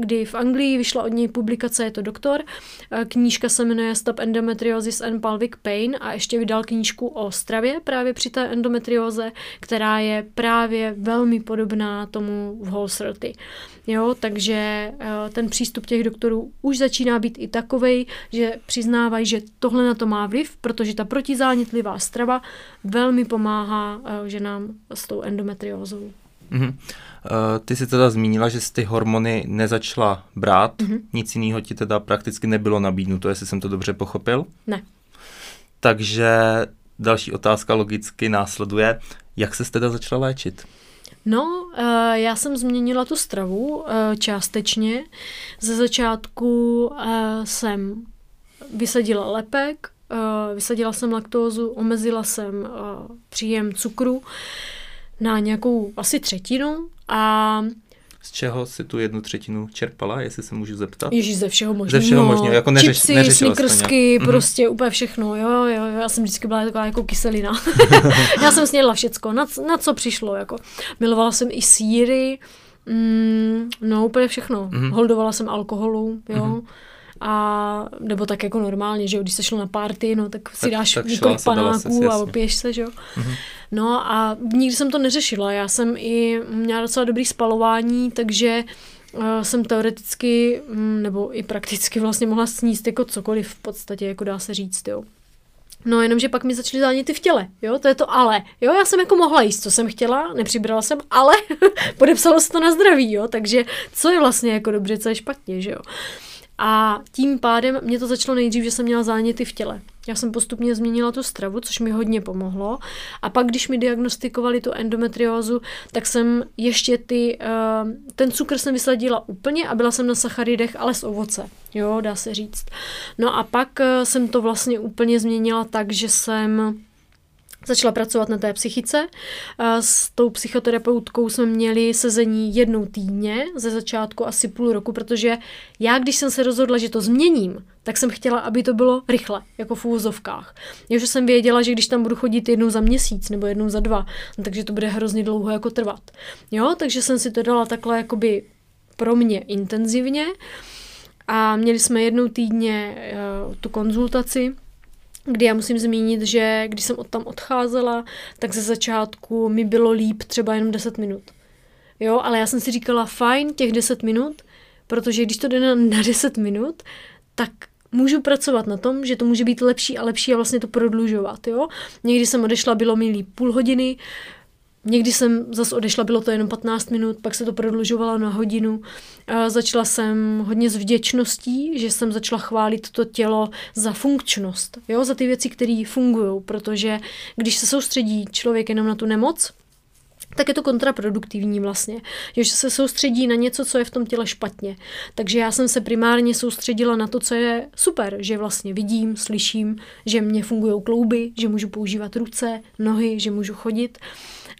kdy v Anglii vyšla od něj publikace, je to doktor. Uh, knížka se jmenuje Stop Endometriosis and Pelvic Pain a ještě vydal knížku o stravě právě při té endometrióze, která je právě velmi podobná tomu v Whole 30. Jo, takže uh, ten přístup těch doktorů už začíná být i takovej, že přiznávají, že tohle na to má vliv, protože ta protizánětlivá strava velmi pomáhá uh, ženám s tou endometriózou. Mm-hmm. Uh, ty jsi teda zmínila, že jsi ty hormony nezačala brát, mm-hmm. nic jiného ti teda prakticky nebylo nabídnuto, jestli jsem to dobře pochopil? Ne. Takže další otázka logicky následuje, jak se teda začala léčit? No, uh, já jsem změnila tu stravu uh, částečně. Ze začátku uh, jsem vysadila lepek, vysadila jsem laktózu, omezila jsem příjem cukru na nějakou asi třetinu a z čeho si tu jednu třetinu čerpala, jestli se můžu zeptat? Ježíš, ze všeho možného. Ze všeho možného, jako neřeš, Chipsy, snickersky, mm-hmm. prostě úplně všechno, jo, jo, jo, já jsem vždycky byla taková jako kyselina. [laughs] [laughs] já jsem snědla všecko, na, na co přišlo, jako. Milovala jsem i síry, mm, no úplně všechno. Mm-hmm. Holdovala jsem alkoholu, jo. Mm-hmm a nebo tak jako normálně, že jo, když se šlo na party, no tak si tak, dáš tak několik panáků a opiješ se, že jo. Mm-hmm. No a nikdy jsem to neřešila, já jsem i měla docela dobrý spalování, takže uh, jsem teoreticky, um, nebo i prakticky vlastně mohla sníst jako cokoliv v podstatě, jako dá se říct, jo. No jenom, že pak mi začaly záněty v těle, jo, to je to ale. Jo, já jsem jako mohla jíst, co jsem chtěla, nepřibrala jsem, ale [laughs] podepsalo se to na zdraví, jo, takže co je vlastně jako dobře, co je špatně, že jo. A tím pádem mě to začalo nejdřív, že jsem měla záněty v těle. Já jsem postupně změnila tu stravu, což mi hodně pomohlo. A pak, když mi diagnostikovali tu endometriózu, tak jsem ještě ty, uh, ten cukr jsem vysadila úplně a byla jsem na sacharidech, ale z ovoce, jo, dá se říct. No a pak uh, jsem to vlastně úplně změnila tak, že jsem Začala pracovat na té psychice. S tou psychoterapeutkou jsme měli sezení jednou týdně, ze začátku asi půl roku, protože já, když jsem se rozhodla, že to změním, tak jsem chtěla, aby to bylo rychle, jako v úvozovkách. že jsem věděla, že když tam budu chodit jednou za měsíc nebo jednou za dva, no, takže to bude hrozně dlouho jako trvat. Jo, takže jsem si to dala takhle jakoby pro mě intenzivně a měli jsme jednou týdně uh, tu konzultaci, kdy já musím zmínit, že když jsem od tam odcházela, tak ze začátku mi bylo líp třeba jenom 10 minut. Jo, ale já jsem si říkala, fajn, těch 10 minut, protože když to jde na, na 10 minut, tak můžu pracovat na tom, že to může být lepší a lepší a vlastně to prodlužovat, jo. Někdy jsem odešla, bylo mi líp půl hodiny, Někdy jsem zase odešla, bylo to jenom 15 minut, pak se to prodlužovalo na hodinu. A začala jsem hodně s vděčností, že jsem začala chválit to tělo za funkčnost, jo, za ty věci, které fungují, protože když se soustředí člověk jenom na tu nemoc, tak je to kontraproduktivní vlastně, že se soustředí na něco, co je v tom těle špatně. Takže já jsem se primárně soustředila na to, co je super, že vlastně vidím, slyším, že mě fungují klouby, že můžu používat ruce, nohy, že můžu chodit.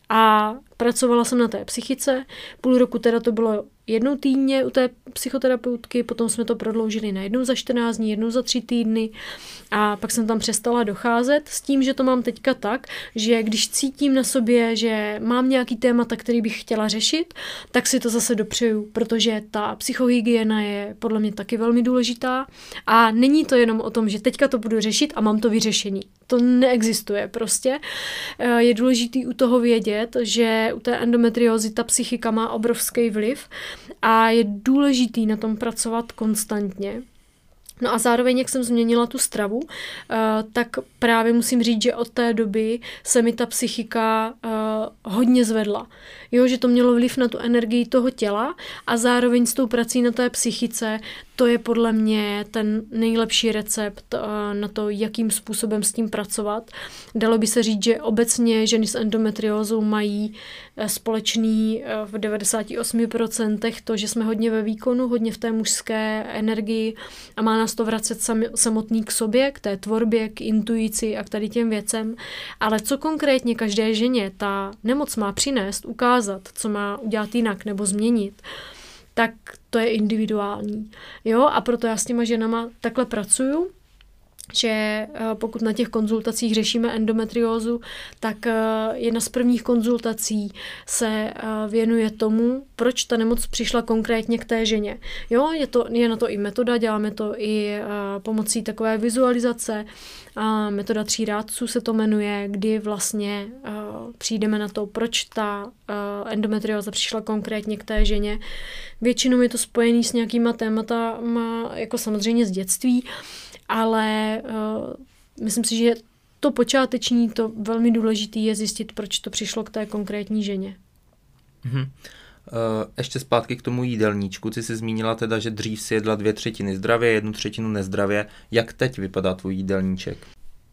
A pracovala jsem na té psychice, půl roku teda to bylo jednou týdně u té psychoterapeutky, potom jsme to prodloužili na jednou za 14 dní, jednou za tři týdny. A pak jsem tam přestala docházet s tím, že to mám teďka tak, že když cítím na sobě, že mám nějaký témata, který bych chtěla řešit, tak si to zase dopřeju, protože ta psychohygiena je podle mě taky velmi důležitá. A není to jenom o tom, že teďka to budu řešit a mám to vyřešení. To neexistuje prostě. Eh, je důležitý u toho vědět, že u té endometriózy ta psychika má obrovský vliv a je důležitý na tom pracovat konstantně. No a zároveň, jak jsem změnila tu stravu, eh, tak právě musím říct, že od té doby se mi ta psychika eh, hodně zvedla. Jo, že to mělo vliv na tu energii toho těla a zároveň s tou prací na té psychice to je podle mě ten nejlepší recept eh, na to, jakým způsobem s tím pracovat. Dalo by se říct, že obecně ženy s endometriózou mají eh, společný eh, v 98% to, že jsme hodně ve výkonu, hodně v té mužské energii a má nás to vracet samotný k sobě, k té tvorbě, k intuici a k tady těm věcem. Ale co konkrétně každé ženě ta nemoc má přinést, ukázat, co má udělat jinak nebo změnit, tak to je individuální. Jo, a proto já s těma ženama takhle pracuju, že eh, pokud na těch konzultacích řešíme endometriózu, tak eh, jedna z prvních konzultací se eh, věnuje tomu, proč ta nemoc přišla konkrétně k té ženě. Jo, je, to, je na to i metoda, děláme to i pomocí takové vizualizace, metoda tří rádců se to jmenuje, kdy vlastně přijdeme na to, proč ta endometrióza přišla konkrétně k té ženě. Většinou je to spojený s nějakýma tématama, jako samozřejmě z dětství, ale uh, myslím si, že to počáteční, to velmi důležité je zjistit, proč to přišlo k té konkrétní ženě. Mm-hmm. ještě zpátky k tomu jídelníčku. Ty jsi zmínila teda, že dřív si jedla dvě třetiny zdravě, jednu třetinu nezdravě. Jak teď vypadá tvůj jídelníček?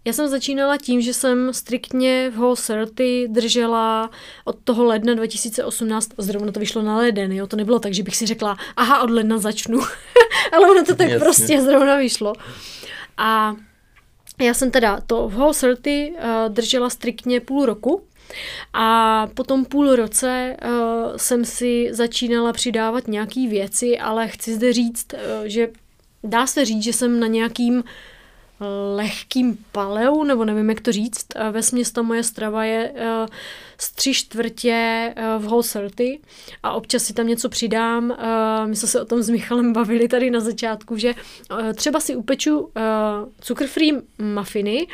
Já jsem začínala tím, že jsem striktně v Whole 30 držela od toho ledna 2018, zrovna to vyšlo na leden, jo, to nebylo tak, že bych si řekla, aha, od ledna začnu, [laughs] ale ono to tak Jasně. prostě zrovna vyšlo. A já jsem teda to v Whole 30 uh, držela striktně půl roku, a po tom půl roce uh, jsem si začínala přidávat nějaké věci, ale chci zde říct, uh, že dá se říct, že jsem na nějakým lehkým paleu, nebo nevím, jak to říct. Ve ta moje strava je uh, z tři čtvrtě eh, v whole 30 a občas si tam něco přidám. Eh, my jsme se o tom s Michalem bavili tady na začátku, že eh, třeba si upeču cukr-free mafiny,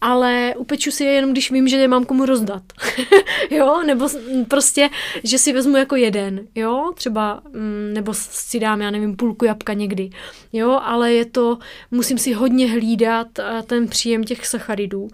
ale upeču si je jenom, když vím, že je mám komu rozdat. [laughs] jo, nebo prostě, že si vezmu jako jeden, jo, třeba, mm, nebo si dám, já nevím, půlku jabka někdy, jo, ale je to, musím si hodně hlídat ten příjem těch sacharidů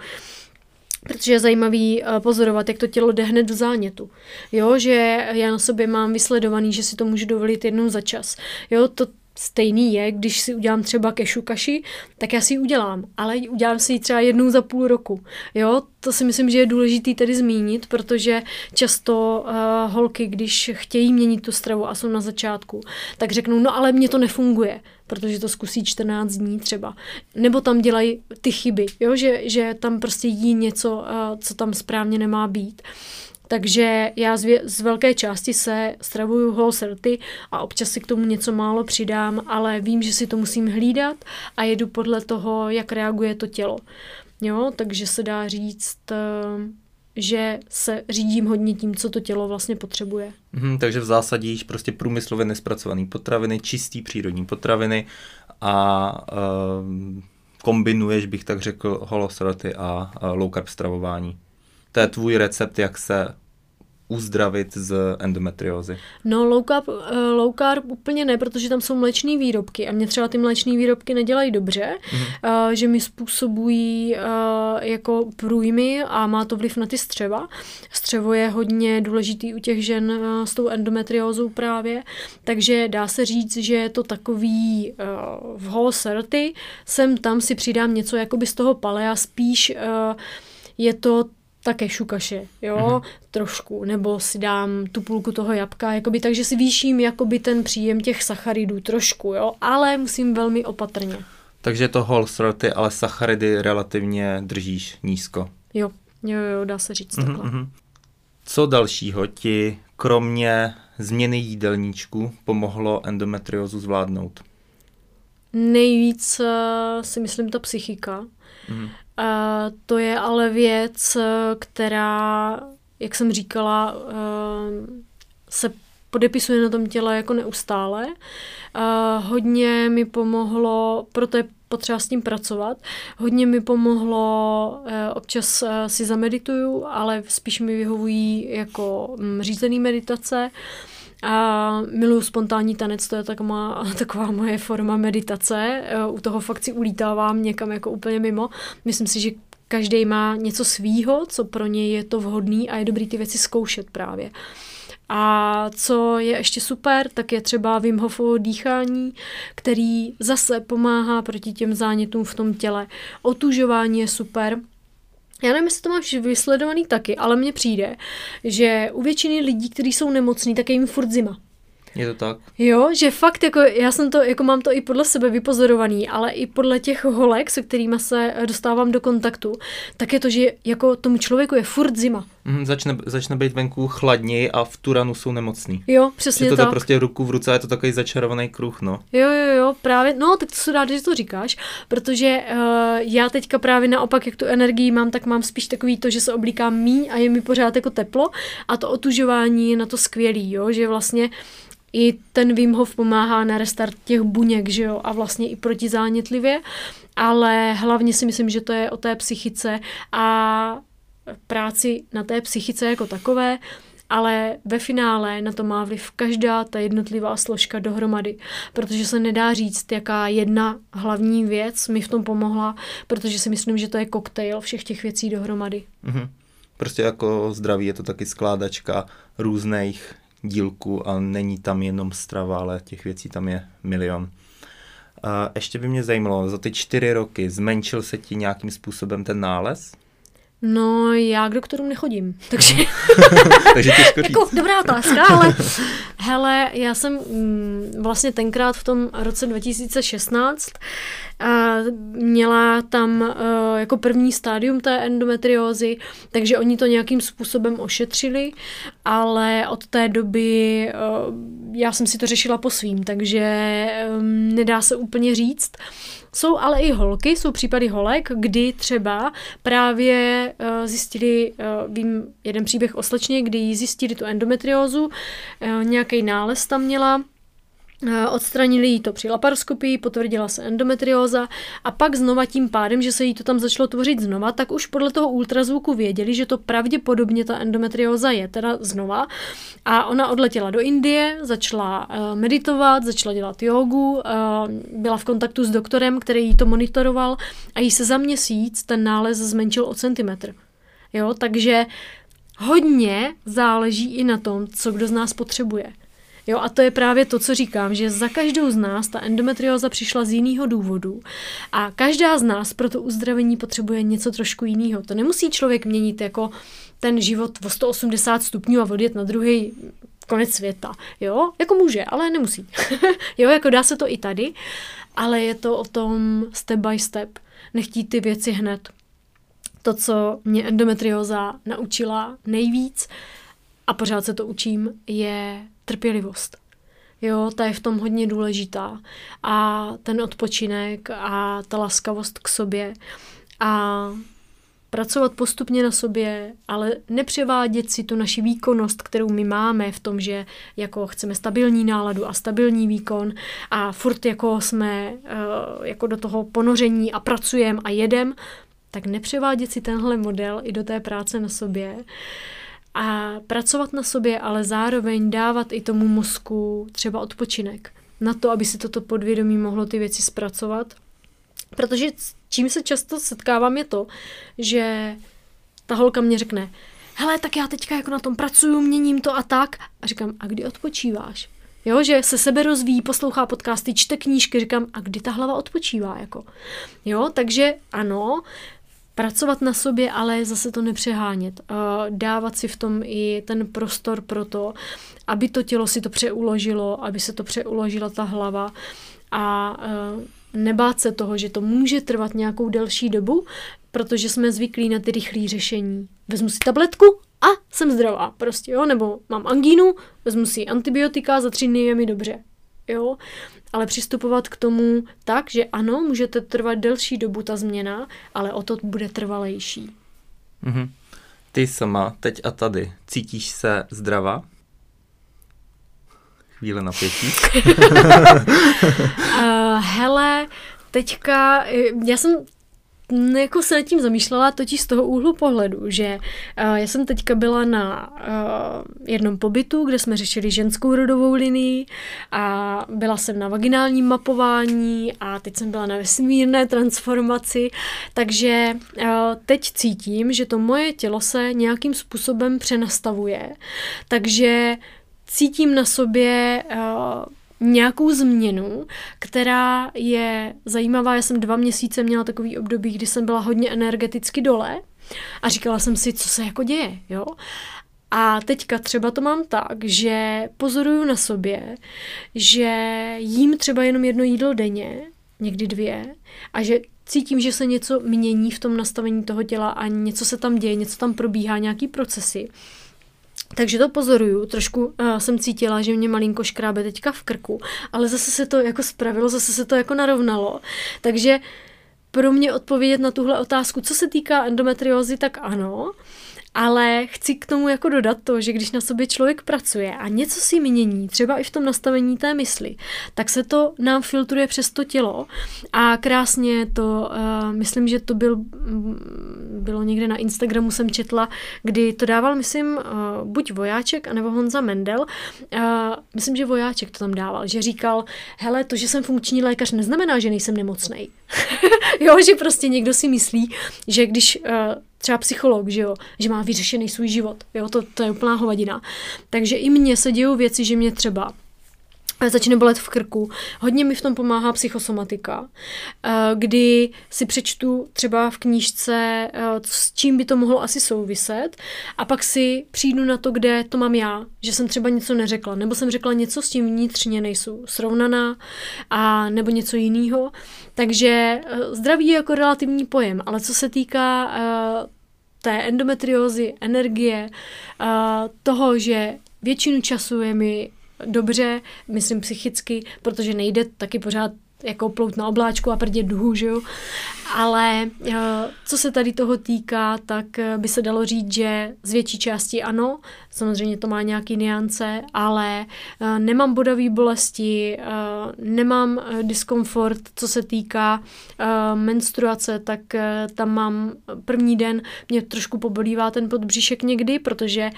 protože je zajímavý eh, pozorovat, jak to tělo jde hned do zánětu. Jo, že já na sobě mám vysledovaný, že si to můžu dovolit jednou za čas. Jo, to stejný je, když si udělám třeba kešu kaši, tak já si ji udělám, ale udělám si ji třeba jednou za půl roku. Jo, to si myslím, že je důležité tedy zmínit, protože často uh, holky, když chtějí měnit tu stravu a jsou na začátku, tak řeknou, no ale mně to nefunguje, protože to zkusí 14 dní třeba. Nebo tam dělají ty chyby, jo, že, že tam prostě jí něco, uh, co tam správně nemá být. Takže já z, vě- z velké části se stravuju holserty a občas si k tomu něco málo přidám, ale vím, že si to musím hlídat a jedu podle toho, jak reaguje to tělo. Jo, takže se dá říct, eh, že se řídím hodně tím, co to tělo vlastně potřebuje. Mhm, takže v zásadě jíš prostě průmyslově nespracované potraviny, čistý přírodní potraviny a uh, kombinuješ, bych tak řekl, holosroty a, a low carb stravování. To je tvůj recept, jak se uzdravit z endometriózy? No low carb, uh, low carb úplně ne, protože tam jsou mléčné výrobky a mě třeba ty mléčné výrobky nedělají dobře, mm-hmm. že mi způsobují uh, jako průjmy a má to vliv na ty střeva. Střevo je hodně důležitý u těch žen s tou endometriózou právě, takže dá se říct, že je to takový v whole sem tam si přidám něco jakoby z toho palea, spíš je to také šukaše, jo, mm-hmm. trošku, nebo si dám tu půlku toho jabka, jakoby, takže si výším jakoby ten příjem těch sacharidů trošku, jo, ale musím velmi opatrně. Takže to whole throaty, ale sacharidy relativně držíš nízko. Jo, jo, jo, dá se říct mm-hmm. takhle. Mhm. Co dalšího ti, kromě změny jídelníčku, pomohlo endometriózu zvládnout? Nejvíc uh, si myslím ta psychika. Mm-hmm. Uh, to je ale věc, která, jak jsem říkala, uh, se podepisuje na tom těle jako neustále. Uh, hodně mi pomohlo, proto je potřeba s tím pracovat. Hodně mi pomohlo, občas si zamedituju, ale spíš mi vyhovují jako mm, řízený meditace. A miluju spontánní tanec, to je taková, [laughs] taková moje forma meditace. U toho fakt si ulítávám někam jako úplně mimo. Myslím si, že každý má něco svýho, co pro něj je to vhodný a je dobrý ty věci zkoušet právě. A co je ještě super, tak je třeba Wim Hofovo dýchání, který zase pomáhá proti těm zánětům v tom těle. Otužování je super, já nevím, jestli to máš vysledovaný taky, ale mně přijde, že u většiny lidí, kteří jsou nemocní, tak je jim furt zima. Je to tak? Jo, že fakt, jako já jsem to, jako mám to i podle sebe vypozorovaný, ale i podle těch holek, se kterými se dostávám do kontaktu, tak je to, že jako tomu člověku je furt zima. Mm, začne, začne být venku chladněji a v tu ranu jsou nemocný. Jo, přesně že to tak. To prostě ruku v ruce a je to takový začarovaný kruh, no. Jo, jo, jo, právě, no, tak to se rád, že to říkáš, protože uh, já teďka právě naopak, jak tu energii mám, tak mám spíš takový to, že se oblíkám míň a je mi pořád jako teplo a to otužování je na to skvělý, jo, že vlastně i ten Wim Hof pomáhá na restart těch buněk, že jo, a vlastně i protizánětlivě, ale hlavně si myslím, že to je o té psychice a práci na té psychice jako takové, ale ve finále na to má vliv každá ta jednotlivá složka dohromady, protože se nedá říct, jaká jedna hlavní věc mi v tom pomohla, protože si myslím, že to je koktejl všech těch věcí dohromady. Mm-hmm. Prostě jako zdraví je to taky skládačka různých dílků a není tam jenom strava, ale těch věcí tam je milion. A ještě by mě zajímalo, za ty čtyři roky zmenšil se ti nějakým způsobem ten nález? No, já k doktorům nechodím, [laughs] takže... [laughs] takže těžko jako, dobrá otázka, ale [laughs] hele, já jsem mm, vlastně tenkrát v tom roce 2016 měla tam uh, jako první stádium té endometriózy, takže oni to nějakým způsobem ošetřili, ale od té doby uh, já jsem si to řešila po svým, takže um, nedá se úplně říct. Jsou ale i holky, jsou případy holek, kdy třeba právě uh, zjistili, uh, vím jeden příběh o slečně, kdy jí zjistili tu endometriózu, uh, nějaký nález tam měla, odstranili jí to při laparoskopii, potvrdila se endometrióza a pak znova tím pádem, že se jí to tam začalo tvořit znova, tak už podle toho ultrazvuku věděli, že to pravděpodobně ta endometrióza je teda znova. A ona odletěla do Indie, začala uh, meditovat, začala dělat jogu, uh, byla v kontaktu s doktorem, který jí to monitoroval a jí se za měsíc ten nález zmenšil o centimetr. Jo, takže hodně záleží i na tom, co kdo z nás potřebuje. Jo, a to je právě to, co říkám, že za každou z nás ta endometrioza přišla z jiného důvodu a každá z nás pro to uzdravení potřebuje něco trošku jiného. To nemusí člověk měnit jako ten život o 180 stupňů a odjet na druhý konec světa. Jo, jako může, ale nemusí. [laughs] jo, jako dá se to i tady, ale je to o tom step by step. Nechtít ty věci hned. To, co mě endometrioza naučila nejvíc, a pořád se to učím, je trpělivost. Jo, ta je v tom hodně důležitá. A ten odpočinek a ta laskavost k sobě. A pracovat postupně na sobě, ale nepřevádět si tu naši výkonnost, kterou my máme v tom, že jako chceme stabilní náladu a stabilní výkon a furt jako jsme uh, jako do toho ponoření a pracujeme a jedem, tak nepřevádět si tenhle model i do té práce na sobě a pracovat na sobě, ale zároveň dávat i tomu mozku třeba odpočinek na to, aby si toto podvědomí mohlo ty věci zpracovat. Protože čím se často setkávám je to, že ta holka mě řekne, hele, tak já teďka jako na tom pracuju, měním to a tak. A říkám, a kdy odpočíváš? Jo, že se sebe rozvíjí, poslouchá podcasty, čte knížky, říkám, a kdy ta hlava odpočívá, jako. Jo, takže ano, pracovat na sobě, ale zase to nepřehánět. Dávat si v tom i ten prostor pro to, aby to tělo si to přeuložilo, aby se to přeuložila ta hlava a nebát se toho, že to může trvat nějakou delší dobu, protože jsme zvyklí na ty rychlé řešení. Vezmu si tabletku a jsem zdravá, prostě, jo, nebo mám angínu, vezmu si antibiotika, za tři dny je mi dobře, jo ale přistupovat k tomu tak, že ano, můžete trvat delší dobu ta změna, ale o to bude trvalejší. Mm-hmm. Ty sama, teď a tady, cítíš se zdravá? Chvíle napětí. uh, [laughs] [laughs] hele, teďka, já jsem jako se nad tím zamýšlela totiž z toho úhlu pohledu, že uh, já jsem teďka byla na uh, jednom pobytu, kde jsme řešili ženskou rodovou linii a byla jsem na vaginálním mapování a teď jsem byla na vesmírné transformaci, takže uh, teď cítím, že to moje tělo se nějakým způsobem přenastavuje, takže cítím na sobě uh, nějakou změnu, která je zajímavá. Já jsem dva měsíce měla takový období, kdy jsem byla hodně energeticky dole a říkala jsem si, co se jako děje, jo. A teďka třeba to mám tak, že pozoruju na sobě, že jím třeba jenom jedno jídlo denně, někdy dvě, a že cítím, že se něco mění v tom nastavení toho těla a něco se tam děje, něco tam probíhá, nějaký procesy. Takže to pozoruju, trošku uh, jsem cítila, že mě malinko škrábe teďka v krku, ale zase se to jako spravilo, zase se to jako narovnalo. Takže pro mě odpovědět na tuhle otázku, co se týká endometriózy, tak ano. Ale chci k tomu jako dodat to, že když na sobě člověk pracuje a něco si mění, třeba i v tom nastavení té mysli, tak se to nám filtruje přes to tělo a krásně to, uh, myslím, že to byl, bylo někde na Instagramu jsem četla, kdy to dával, myslím, uh, buď Vojáček, anebo Honza Mendel. Uh, myslím, že Vojáček to tam dával, že říkal, hele, to, že jsem funkční lékař, neznamená, že nejsem nemocný. [laughs] jo, že prostě někdo si myslí, že když uh, třeba psycholog, že jo, že má vyřešený svůj život, jo, to, to je úplná hovadina. Takže i mně se dějou věci, že mě třeba začne bolet v krku. Hodně mi v tom pomáhá psychosomatika, eh, kdy si přečtu třeba v knížce, eh, s čím by to mohlo asi souviset a pak si přijdu na to, kde to mám já, že jsem třeba něco neřekla, nebo jsem řekla něco s tím vnitřně nejsou srovnaná a nebo něco jiného. Takže eh, zdraví je jako relativní pojem, ale co se týká té endometriózy, energie, toho, že většinu času je mi dobře, myslím psychicky, protože nejde taky pořád jako plout na obláčku a prdět duhu, že jo. Ale eh, co se tady toho týká, tak eh, by se dalo říct, že z větší části ano, samozřejmě to má nějaký niance, ale eh, nemám bodavý bolesti, nemám diskomfort, co se týká menstruace, tak tam mám první den, mě trošku pobolívá ten podbříšek někdy, protože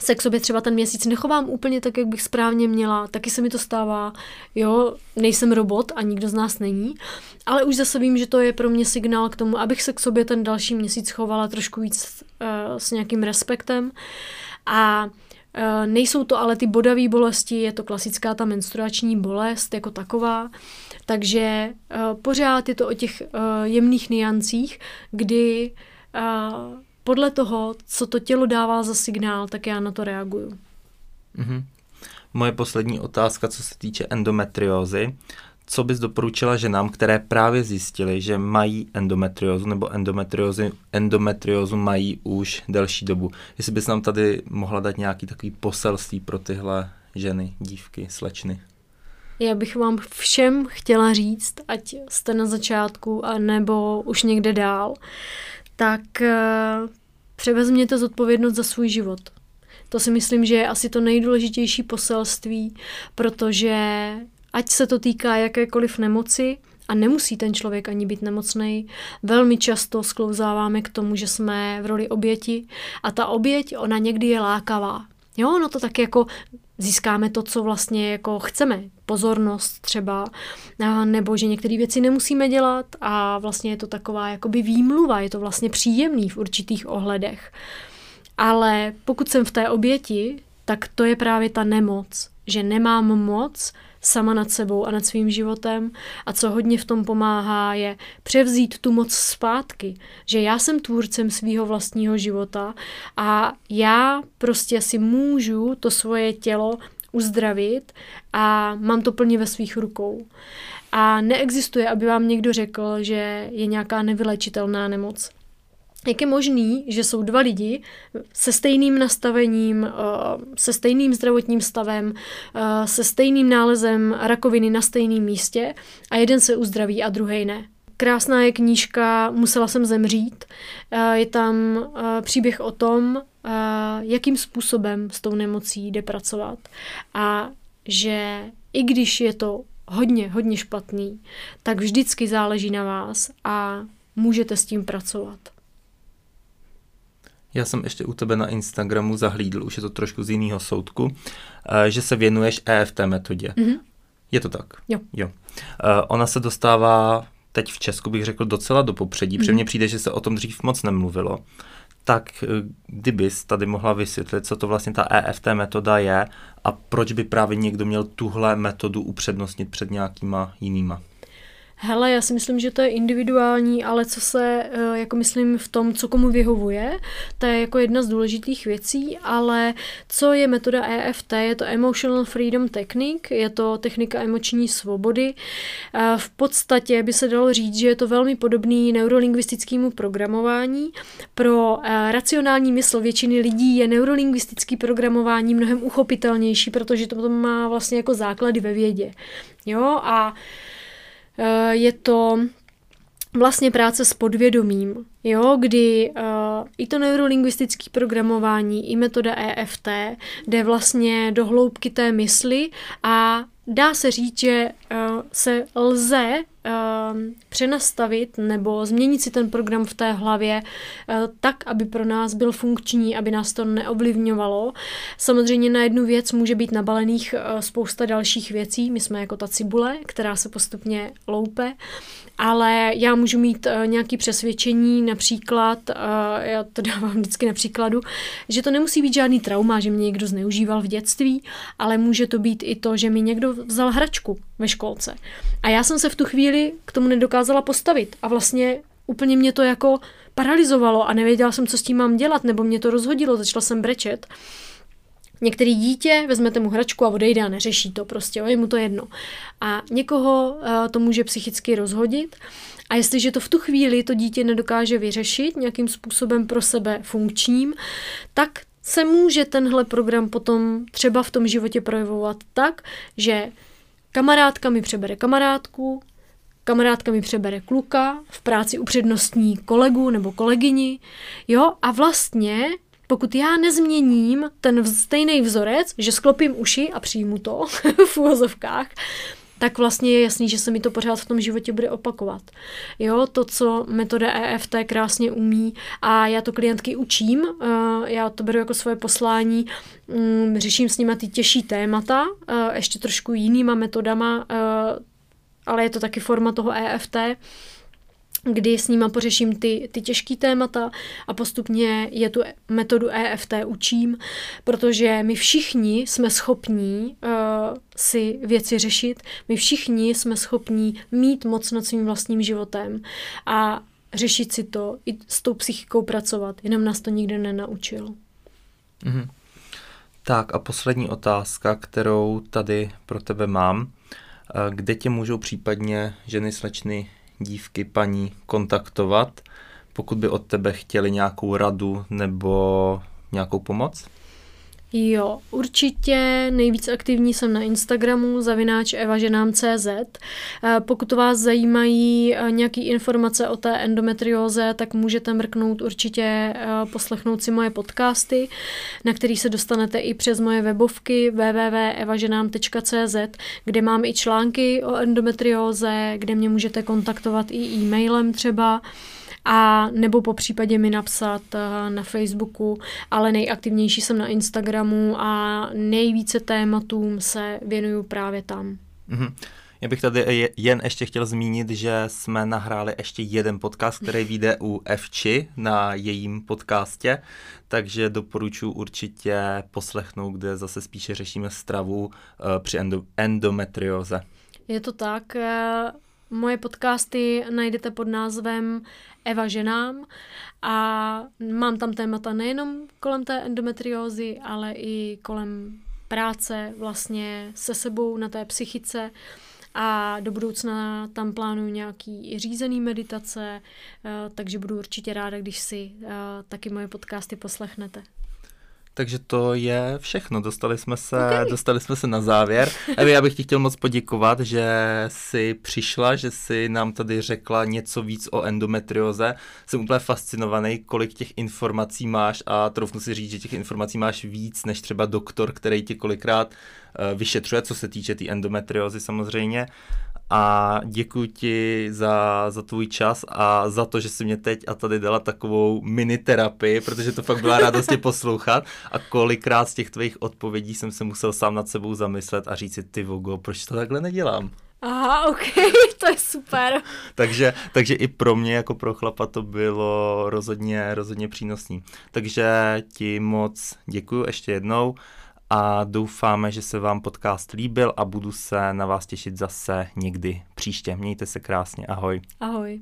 se k sobě třeba ten měsíc nechovám úplně tak, jak bych správně měla, taky se mi to stává, jo, nejsem robot a nikdo z nás není, ale už zase vím, že to je pro mě signál k tomu, abych se k sobě ten další měsíc chovala trošku víc uh, s nějakým respektem a Eh, nejsou to ale ty bodavé bolesti, je to klasická ta menstruační bolest jako taková. Takže eh, pořád je to o těch jemných niancích, kdy podle toho, co to tělo dává za signál, tak já na to reaguju. Mm-hmm. Moje poslední otázka, co se týče endometriózy. Co bys doporučila ženám, které právě zjistily, že mají endometriózu nebo endometriózu, endometriózu mají už delší dobu? Jestli bys nám tady mohla dát nějaký takový poselství pro tyhle ženy, dívky, slečny? Já bych vám všem chtěla říct, ať jste na začátku a nebo už někde dál, tak uh, převezměte zodpovědnost za svůj život. To si myslím, že je asi to nejdůležitější poselství, protože ať se to týká jakékoliv nemoci, a nemusí ten člověk ani být nemocný. Velmi často sklouzáváme k tomu, že jsme v roli oběti a ta oběť, ona někdy je lákavá. Jo, no to tak jako získáme to, co vlastně jako chceme. Pozornost třeba, nebo že některé věci nemusíme dělat a vlastně je to taková jakoby výmluva, je to vlastně příjemný v určitých ohledech. Ale pokud jsem v té oběti, tak to je právě ta nemoc, že nemám moc sama nad sebou a nad svým životem a co hodně v tom pomáhá je převzít tu moc zpátky, že já jsem tvůrcem svého vlastního života a já prostě si můžu to svoje tělo uzdravit a mám to plně ve svých rukou. A neexistuje, aby vám někdo řekl, že je nějaká nevylečitelná nemoc. Jak je možný, že jsou dva lidi se stejným nastavením, eh, se stejným zdravotním stavem, eh, se stejným nálezem rakoviny na stejném místě a jeden se uzdraví a druhý ne? Krásná je knížka Musela jsem zemřít. Eh, je tam příběh o tom, jakým způsobem s tou nemocí jde pracovat. A že i když je to hodně, hodně špatný, tak vždycky záleží na vás a můžete s tím pracovat. Já jsem ještě u tebe na Instagramu zahlídl, už je to trošku z jiného soudku, eh, že se věnuješ EFT metodě. Mm-hmm. Je to tak? Jo. jo. Eh, ona se dostává teď v Česku, bych řekl, docela do popředí, mm-hmm. protože mně přijde, že se o tom dřív moc nemluvilo. Tak eh, kdybys tady mohla vysvětlit, co to vlastně ta EFT metoda je a proč by právě někdo měl tuhle metodu upřednostnit před nějakýma jinýma? Hele, já si myslím, že to je individuální, ale co se, eh, jako myslím, v tom, co komu vyhovuje, to je jako jedna z důležitých věcí, ale co je metoda EFT, je to Emotional Freedom Technique, je to technika emoční svobody. Eh, v podstatě by se dalo říct, že je to velmi podobný neurolingvistickému programování. Pro eh, racionální mysl většiny lidí je neurolingvistický programování mnohem uchopitelnější, protože to má vlastně jako základy ve vědě. Jo, a Eh, je to vlastně práce s podvědomím, jo, kdy uh, i to neurolingvistické programování, i metoda EFT jde vlastně do hloubky té mysli a dá se říct, že uh, se lze uh, přenastavit nebo změnit si ten program v té hlavě uh, tak, aby pro nás byl funkční, aby nás to neovlivňovalo. Samozřejmě na jednu věc může být nabalených uh, spousta dalších věcí. My jsme jako ta cibule, která se postupně loupe ale já můžu mít uh, nějaké přesvědčení, například, uh, já to [laughs] dávám vždycky na příkladu, že to nemusí být žádný trauma, že mě někdo zneužíval v dětství, ale může to být i to, že mi někdo vzal hračku ve školce. A já jsem se v tu chvíli k tomu nedokázala postavit a vlastně úplně mě to jako paralizovalo a nevěděla jsem, co s tím mám dělat, nebo mě to rozhodilo, začala jsem brečet. Některý dítě vezmete mu hračku a odejde a neřeší to prostě, je mu to jedno. A někoho uh, to může psychicky rozhodit a jestliže to v tu chvíli to dítě nedokáže vyřešit nějakým způsobem pro sebe funkčním, tak se může tenhle program potom třeba v tom životě projevovat tak, že kamarádka mi přebere kamarádku, kamarádka mi přebere kluka, v práci upřednostní kolegu nebo kolegyni, jo, a vlastně pokud já nezměním ten stejný vzorec, že sklopím uši a přijmu to [laughs] v úvozovkách, tak vlastně je jasný, že se mi to pořád v tom životě bude opakovat. Jo, to, co metoda EFT krásně umí a já to klientky učím, eh, já to beru jako svoje poslání, mm, řeším s nimi ty těžší témata, eh, ještě trošku jinýma metodama, eh, ale je to taky forma toho EFT, kdy s nima pořeším ty, ty těžké témata a postupně je tu metodu EFT učím, protože my všichni jsme schopní uh, si věci řešit, my všichni jsme schopní mít moc nad svým vlastním životem a řešit si to, i s tou psychikou pracovat, jenom nás to nikdo nenaučil. Mm-hmm. Tak a poslední otázka, kterou tady pro tebe mám. Eh, kde tě můžou případně ženy, slečny, dívky, paní kontaktovat, pokud by od tebe chtěli nějakou radu nebo nějakou pomoc? Jo, určitě nejvíc aktivní jsem na Instagramu zavináč evaženám.cz. Eh, pokud vás zajímají eh, nějaké informace o té endometrióze, tak můžete mrknout určitě eh, poslechnout si moje podcasty, na který se dostanete i přes moje webovky www.evaženám.cz, kde mám i články o endometrióze, kde mě můžete kontaktovat i e-mailem třeba a nebo po případě mi napsat eh, na Facebooku, ale nejaktivnější jsem na Instagramu a nejvíce tématům se věnuju právě tam. Mm-hmm. Já bych tady jen ještě chtěl zmínit, že jsme nahráli ještě jeden podcast, který vyjde u Evči na jejím podcastě, takže doporučuji určitě poslechnout, kde zase spíše řešíme stravu uh, při endo- endometrioze. Je to tak. Moje podcasty najdete pod názvem Eva ženám a mám tam témata nejenom kolem té endometriózy, ale i kolem práce vlastně se sebou na té psychice a do budoucna tam plánuju nějaký řízený meditace, eh, takže budu určitě ráda, když si eh, taky moje podcasty poslechnete. Takže to je všechno. Dostali jsme se, okay. dostali jsme se na závěr. [laughs] Evi, já bych ti chtěl moc poděkovat, že jsi přišla, že jsi nám tady řekla něco víc o endometrioze. Jsem úplně fascinovaný, kolik těch informací máš a troufnu si říct, že těch informací máš víc než třeba doktor, který ti kolikrát uh, vyšetřuje, co se týče té tý endometriozy samozřejmě a děkuji ti za, za tvůj čas a za to, že jsi mě teď a tady dala takovou mini terapii, protože to fakt byla radost tě poslouchat a kolikrát z těch tvých odpovědí jsem se musel sám nad sebou zamyslet a říct si, ty vogo, proč to takhle nedělám? Aha, ok, [laughs] to je super. takže, takže i pro mě jako pro chlapa to bylo rozhodně, rozhodně přínosný. Takže ti moc děkuji ještě jednou a doufáme, že se vám podcast líbil a budu se na vás těšit zase někdy příště. Mějte se krásně, ahoj. Ahoj.